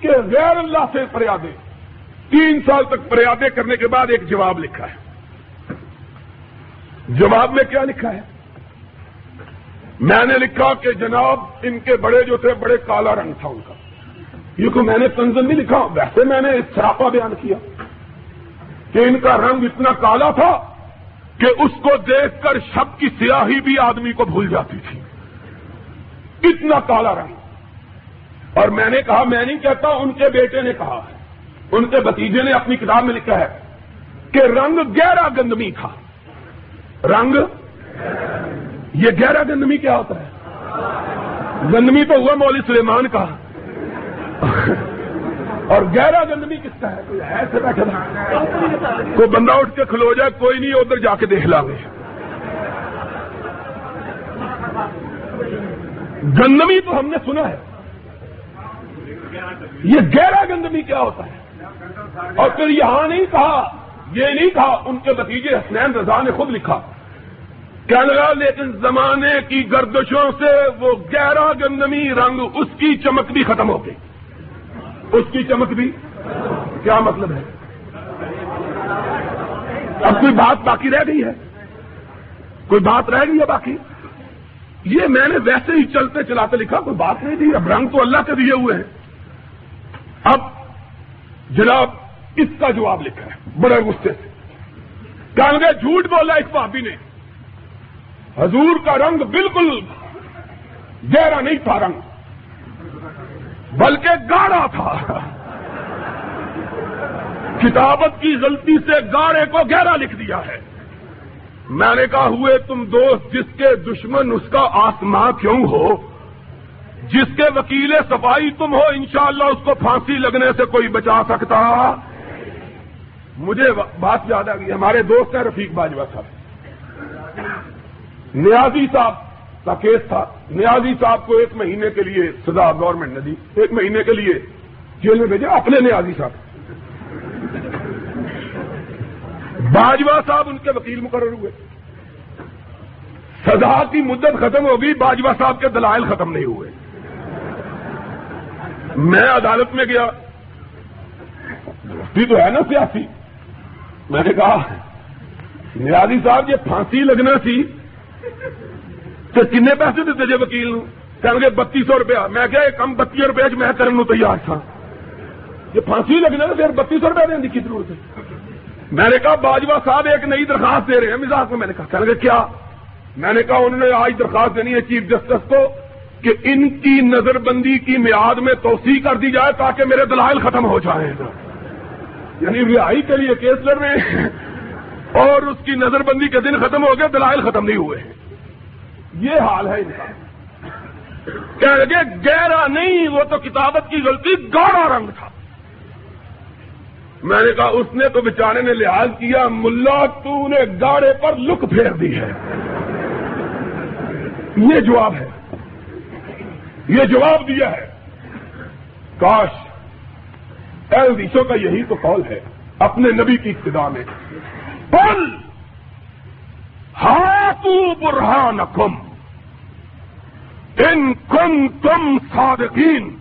کہ غیر اللہ سے فریادیں، تین سال تک فریادیں کرنے کے بعد ایک جواب لکھا ہے۔ جواب میں کیا لکھا ہے؟ میں نے لکھا کہ جناب، ان کے بڑے جو تھے، بڑے کالا رنگ تھا ان کا۔ کیونکہ میں نے تنزن نہیں لکھا۔ ویسے میں نے سراپا بیان کیا کہ ان کا رنگ اتنا کالا تھا کہ اس کو دیکھ کر شب کی سیاہی بھی آدمی کو بھول جاتی تھی۔ اتنا کالا رنگ۔ اور میں نے کہا، میں نہیں کہتا، ان کے بیٹے نے کہا ہے۔ ان کے بتیجے نے اپنی کتاب میں لکھا ہے کہ رنگ گہرا گندمی تھا۔ رنگ یہ گہرا گندمی کیا ہوتا ہے؟ گندمی تو ہوا مولوی سلیمان کا۔ اور گہرا گندمی کس کا ہے؟ ایسے بیٹھے کوئی بندہ اٹھ کے کھلو جائے، کوئی نہیں، ادھر جا کے دیکھ لا گے گندمی تو ہم نے سنا ہے۔ یہ گہرا گندمی کیا ہوتا ہے؟ اور پھر یہاں نہیں کہا، یہ نہیں کہا، ان کے بتیجے حسنین رضا نے خود لکھا۔ لگا لیکن زمانے کی گردشوں سے وہ گہرا گندمی رنگ اس کی چمک بھی ختم ہو گئی۔ اس کی چمک بھی کیا مطلب ہے؟ اب کوئی بات باقی رہ گئی ہے؟ کوئی بات رہ گئی ہے باقی؟ یہ میں نے ویسے ہی چلتے چلاتے لکھا، کوئی بات نہیں تھی۔ اب رنگ تو اللہ کے دیے ہوئے ہیں۔ اب جناب، اس کا جواب لکھا ہے، بڑے غصے سے۔ گے جھوٹ بولا ایک بھابی نے۔ حضور کا رنگ بالکل گہرا نہیں تھا رنگ، بلکہ گاڑا تھا۔ کتابت کی غلطی سے گاڑے کو گہرا لکھ دیا ہے۔ میں نے کہا، ہوئے تم دوست، جس کے دشمن اس کا آسماں کیوں ہو؟ جس کے وکیل صفائی تم ہو، انشاءاللہ اس کو پھانسی لگنے سے کوئی بچا سکتا۔ مجھے بات یاد آ گئی، ہمارے دوست ہیں رفیق باجوا صاحب۔ نیازی صاحب کا کیس تھا۔ نیازی صاحب کو ایک مہینے کے لیے سزا گورنمنٹ نے دی۔ ایک مہینے کے لیے جیل میں بھیجا اپنے نیازی صاحب۔ باجوا صاحب ان کے وکیل مقرر ہوئے۔ سزا کی مدت ختم ہوگی باجوا صاحب کے دلائل ختم نہیں ہوئے۔ میں عدالت میں گیا۔ دوستی تو ہے نا سیاسی۔ میں نے کہا، نیازی صاحب یہ پھانسی لگنا سی تو کن پیسے دیتے جی وکیل کہ بتی سو روپیہ۔ میں کیا کم بتی روپئے میں کرنے تیار تھا۔ یہ پھانسی لگنا پھر بتی سو روپئے دینے کی ضرورت ہے؟ میں نے کہا باجوا صاحب ایک نئی درخواست دے رہے ہیں۔ مزاج میں میں نے کہا۔ کہ کیا؟ میں نے کہا انہوں نے آج درخواست دینی ہے چیف جسٹس کو کہ ان کی نظر بندی کی میاد میں توسیع کر دی جائے تاکہ میرے دلائل ختم ہو جائیں۔ یعنی رہائی کے لیے کیس لڑ رہے ہیں اور اس کی نظر بندی کے دن ختم ہو گئے، دلائل ختم نہیں ہوئے۔ ہیں یہ حال ہے ان کا۔ کہہ لگے گہرا نہیں، وہ تو کتابت کی غلطی گاڑا رنگ تھا۔ میں نے کہا، اس نے تو بیچارے نے لحاظ کیا، ملا تو نے گاڑے پر لک پھیر دی ہے۔ یہ جواب ہے۔ یہ جواب دیا ہے۔ کاش ایل کا یہی تو قول ہے، اپنے نبی کی ابتدا میں۔ پل! ہاتھو برہان کم ان کم تم صادقین۔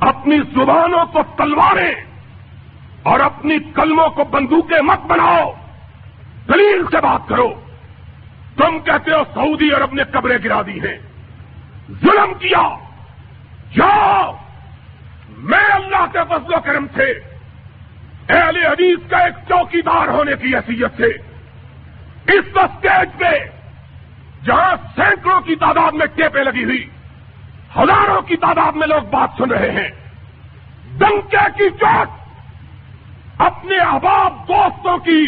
اپنی زبانوں کو تلواریں اور اپنی کلموں کو بندوقیں مت بناؤ۔ دلیل سے بات کرو۔ تم کہتے ہو سعودی عرب نے قبریں گرا دی ہیں۔ ظلم کیا۔ جاؤ۔ میں اللہ کے فضل و کرم سے اہل حدیث کا ایک چوکی دار ہونے کی حیثیت سے اس اسٹیج پہ جہاں سینکڑوں کی تعداد میں ٹیپیں لگی ہوئی، ہزاروں کی تعداد میں لوگ بات سن رہے ہیں۔ دنکے کی چوٹ اپنے احباب دوستوں کی،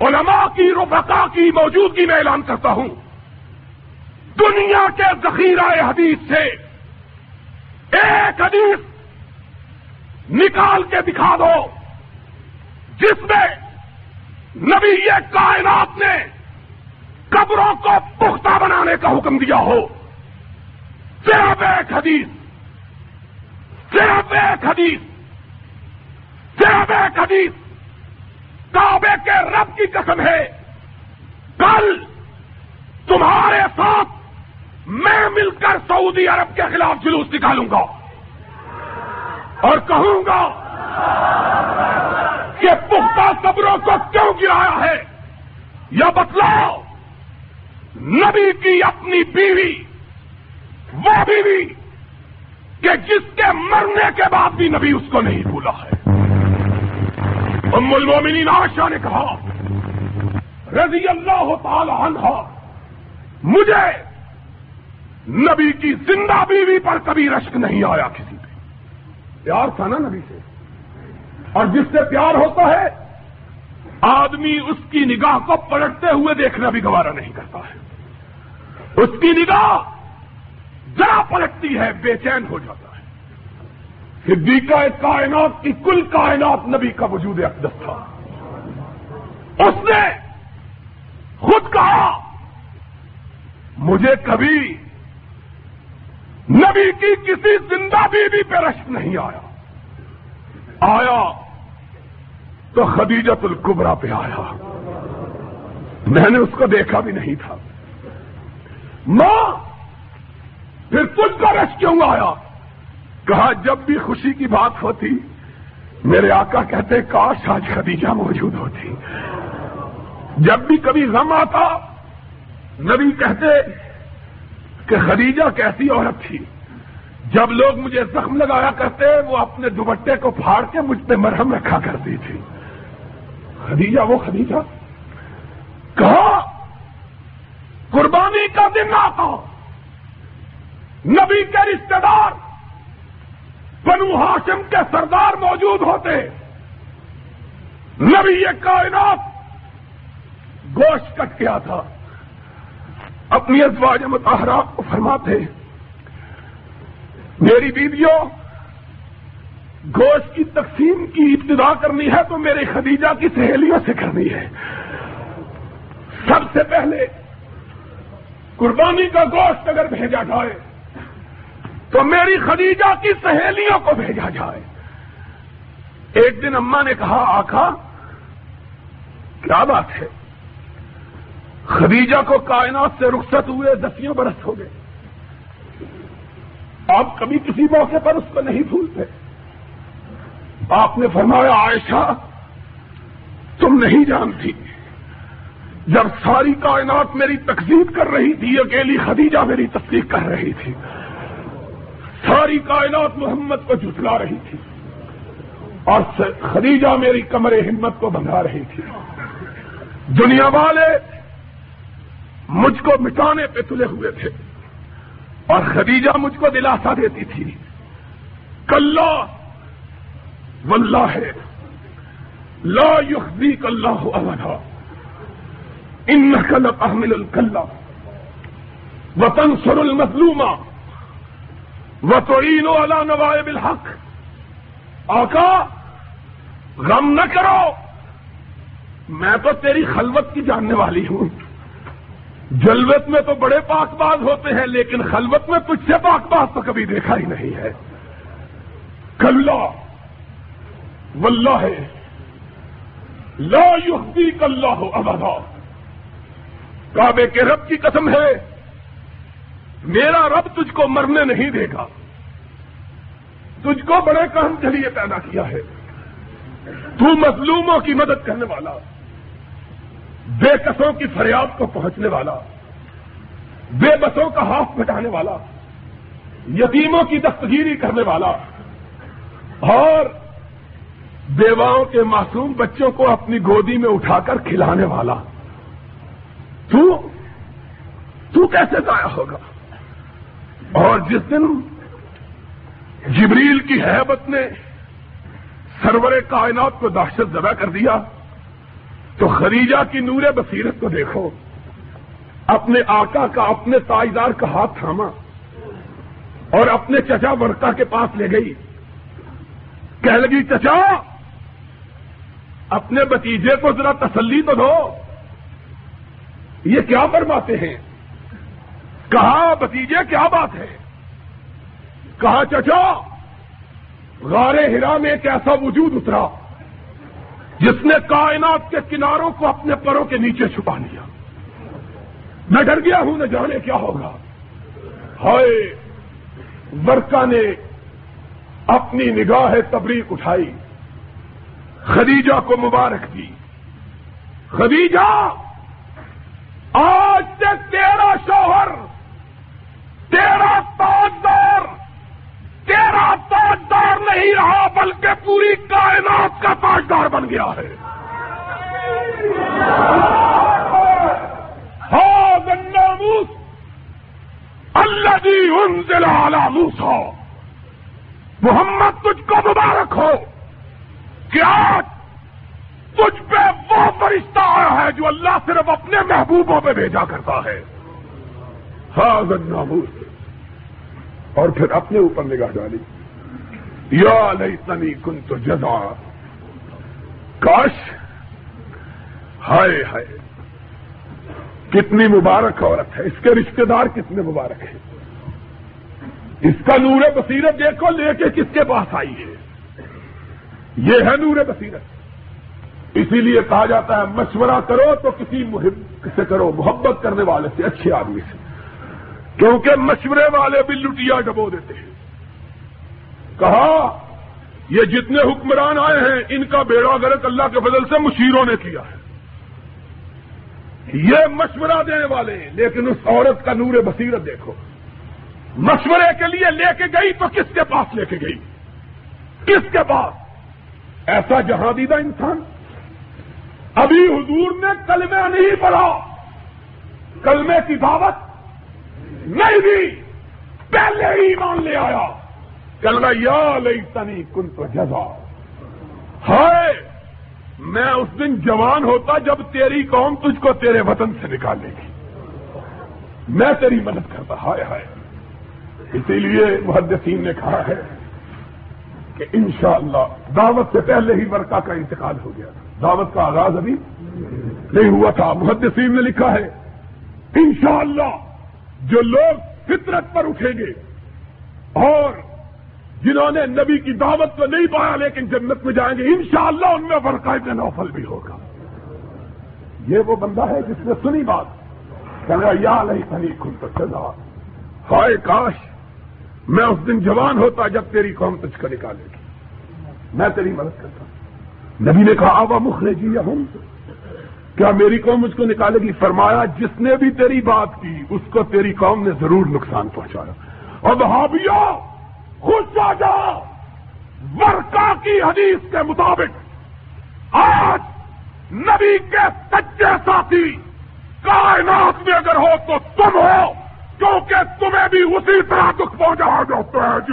علماء کی، رفقا کی موجودگی میں اعلان کرتا ہوں۔ دنیا کے ذخیرہ حدیث سے ایک حدیث نکال کے دکھا دو، جس میں نبی یہ کائنات نے قبروں کو پختہ بنانے کا حکم دیا ہو۔ صرف ایک حدیث، صرف ایک حدیث، صرف ایک حدیث۔ کعبے کے رب کی قسم ہے، کل تمہارے ساتھ میں مل کر سعودی عرب کے خلاف جلوس نکالوں گا۔ اور کہوں گا کہ قبروں کو کیوں گرایا ہے؟ یا بتلاؤ، نبی کی اپنی بیوی، وہ بیوی کہ جس کے مرنے کے بعد بھی نبی اس کو نہیں بھولا ہے۔ ام المومنین عائشہ نے کہا، رضی اللہ تعالی عنہ، مجھے نبی کی زندہ بیوی پر کبھی رشک نہیں آیا کسی پہ۔ پیار تھا نا نبی سے؟ اور جس سے پیار ہوتا ہے آدمی اس کی نگاہ کو پلٹتے ہوئے دیکھنا بھی گوارا نہیں کرتا ہے۔ اس کی نگاہ ذرا پلٹتی ہے، بے چین ہو جاتا ہے۔ صدیقہ کائنات کی کل کائنات نبی کا وجود اقدس تھا۔ اس نے خود کہا، مجھے کبھی نبی کی کسی زندہ بیوی پہ رشک نہیں آیا۔ آیا تو خدیجت القبرا پہ آیا۔ میں نے اس کو دیکھا بھی نہیں تھا۔ ماں، پھر تجھ کا رش کیوں آیا؟ کہا، جب بھی خوشی کی بات ہوتی، میرے آقا کہتے، کاش آج خدیجہ موجود ہوتی۔ جب بھی کبھی غم آتا، نبی کہتے کہ خدیجہ کیسی عورت تھی۔ جب لوگ مجھے زخم لگایا کرتے، وہ اپنے دوبٹے کو پھاڑ کے مجھ پہ مرہم رکھا کرتی تھی۔ خدیجہ، وہ خدیجہ۔ کہا، قربانی کا دن آتا۔ نبی کے رشتے دار بنو ہاشم کے سردار موجود ہوتے۔ نبی یہ کائنات گوشت کٹ گیا تھا۔ اپنی ازواج متحرہ کو فرماتے، میری بیویوں گوشت کی تقسیم کی ابتدا کرنی ہے تو میرے خدیجہ کی سہیلیوں سے کرنی ہے۔ سب سے پہلے قربانی کا گوشت اگر بھیجا جائے تو میری خدیجہ کی سہیلیوں کو بھیجا جائے۔ ایک دن اما نے کہا آخا کیا بات ہے؟ خدیجہ کو کائنات سے رخصت ہوئے دسیوں برس ہو گئے۔ آپ کبھی کسی موقع پر اس کو نہیں بھولتے۔ آپ نے فرمایا، عائشہ، تم نہیں جانتی۔ جب ساری کائنات میری تقسیم کر رہی تھی، اکیلی خدیجہ میری تصدیق کر رہی تھی۔ ساری کائنات محمد کو جھٹلا رہی تھی۔ اور خدیجہ میری کمر ہمت کو بندھا رہی تھی۔ دنیا والے مجھ کو مٹانے پہ تلے ہوئے تھے۔ اور خدیجہ مجھ کو دلاسا دیتی تھی۔ کلّا واللہ ہے۔ لا يخزيك الله ابدا۔ انك لتحمل الكلا وتنصر المظلوم۔ وتعين على نوائب الحق۔ آقا، غم نہ کرو۔ میں تو تیری خلوت کی جاننے والی ہوں۔ جلوت میں تو بڑے پاک باز ہوتے ہیں، لیکن خلوت میں تجھ سے پاک باز تو کبھی دیکھا ہی نہیں ہے۔ کلّا۔ واللہ ہے۔ لا يخزيك اللہ ابدا۔ کعبے کے رب کی قسم ہے۔ میرا رب تجھ کو مرنے نہیں دے گا۔ تجھ کو بڑے کام کے لیے پیدا کیا ہے۔ تو مظلوموں کی مدد کرنے والا۔ بے کسوں کی فریاد کو پہنچنے والا۔ بے بسوں کا ہاتھ بٹانے والا۔ یتیموں کی دستگیری کرنے والا۔ اور بیواؤں کے معصوم بچوں کو اپنی گودی میں اٹھا کر کھلانے والا۔ تو تو کیسے ضائع ہوگا؟ اور جس دن جبریل کی حیبت نے سرور کائنات کو دہشت زدہ کر دیا، تو خریجہ کی نور بصیرت کو دیکھو۔ اپنے آقا کا اپنے تاجدار کا ہاتھ تھاما اور اپنے چچا ورکا کے پاس لے گئی۔ کہہ لگی، چچا! اپنے بتیجے کو ذرا تسلی تو دو۔ یہ کیا فرماتے ہیں؟ کہا، بتیجے، کیا بات ہے؟ کہا، چچا، غار ہرا میں ایک ایسا وجود اترا، جس نے کائنات کے کناروں کو اپنے پروں کے نیچے چھپا لیا۔ میں ڈر گیا ہوں، نہ جانے کیا ہوگا۔ ہائے، ورکا نے اپنی نگاہ تبریک اٹھائی۔ خدیجہ کو مبارک دی۔ خدیجہ، آج سے تیرا شوہر، تیرا تاجدار تیرا تاجدار نہیں رہا، بلکہ پوری کائنات کا تاجدار بن گیا ہے۔ ہاں گناموس اللہ جی ان موسا محمد، تجھ کو مبارک ہو۔ کیا تجھ پہ وہ فرشتہ آیا ہے جو اللہ صرف اپنے محبوبوں پہ بھیجا کرتا ہے۔ ہاں ناموس۔ اور پھر اپنے اوپر نگاہ ڈالی۔ یا نہیں تنی کن تو جزا۔ کاش۔ ہائے ہائے۔ کتنی مبارک عورت ہے۔ اس کے رشتہ دار کتنے مبارک ہیں۔ اس کا نور بصیرت دیکھو لے کے کس کے پاس آئی ہے؟ یہ ہے نور بصیرت۔ اسی لیے کہا جاتا ہے، مشورہ کرو تو کسی محب سے کرو، محبت کرنے والے سے، اچھے آدمی سے۔ کیونکہ مشورے والے بھی لٹیا ڈبو دیتے ہیں۔ کہا، یہ جتنے حکمران آئے ہیں، ان کا بیڑا گرک اللہ کے فضل سے مشیروں نے کیا ہے۔ یہ مشورہ دینے والے ہیں، لیکن اس عورت کا نور بصیرت دیکھو۔ مشورے کے لیے لے کے گئی تو کس کے پاس لے کے گئی؟ کس کے پاس؟ ایسا جہاں دیدہ انسان ابھی حضور نے کلمہ نہیں پڑھا کلمے کی دعوت نہیں دی، پہلے ہی مان لے آیا۔ کلمہ یا لئی تنی کن تو جزا۔ ہائے، میں اس دن جوان ہوتا جب تیری قوم تجھ کو تیرے وطن سے نکالے گی۔ میں تیری مدد کرتا، ہائے ہائے۔ اسی لیے محدثین نے کہا ہے کہ انشاءاللہ دعوت سے پہلے ہی برکا کا انتقال ہو گیا دعوت کا آغاز ابھی نہیں ہوا تھا۔ محدثین نے لکھا ہے، انشاءاللہ جو لوگ فطرت پر اٹھیں گے اور جنہوں نے نبی کی دعوت تو نہیں پایا لیکن جنت میں جائیں گے، انشاءاللہ ان میں برقع کے نوفل بھی ہوگا۔ یہ وہ بندہ ہے جس نے سنی بات کہ یا نہیں سنی خود تک سزا۔ ہائے کاش میں اس دن جوان ہوتا جب تیری قوم تجھ کو نکالے گی۔ میں تیری مدد کرتا ہوں۔ نبی نے کہا آبا مخلے جی ہوں کیا میری قوم مجھ کو نکالے گی؟ فرمایا، جس نے بھی تیری بات کی، اس کو تیری قوم نے ضرور نقصان پہنچایا۔ اور بھابیا خوش آ جا ورکا کی حدیث کے مطابق آج نبی کے سچے ساتھی کائنات میں اگر ہو تو تم ہو۔ کیونکہ تمہیں بھی اسی طرح دکھ پہنچا جاتا ہے جی۔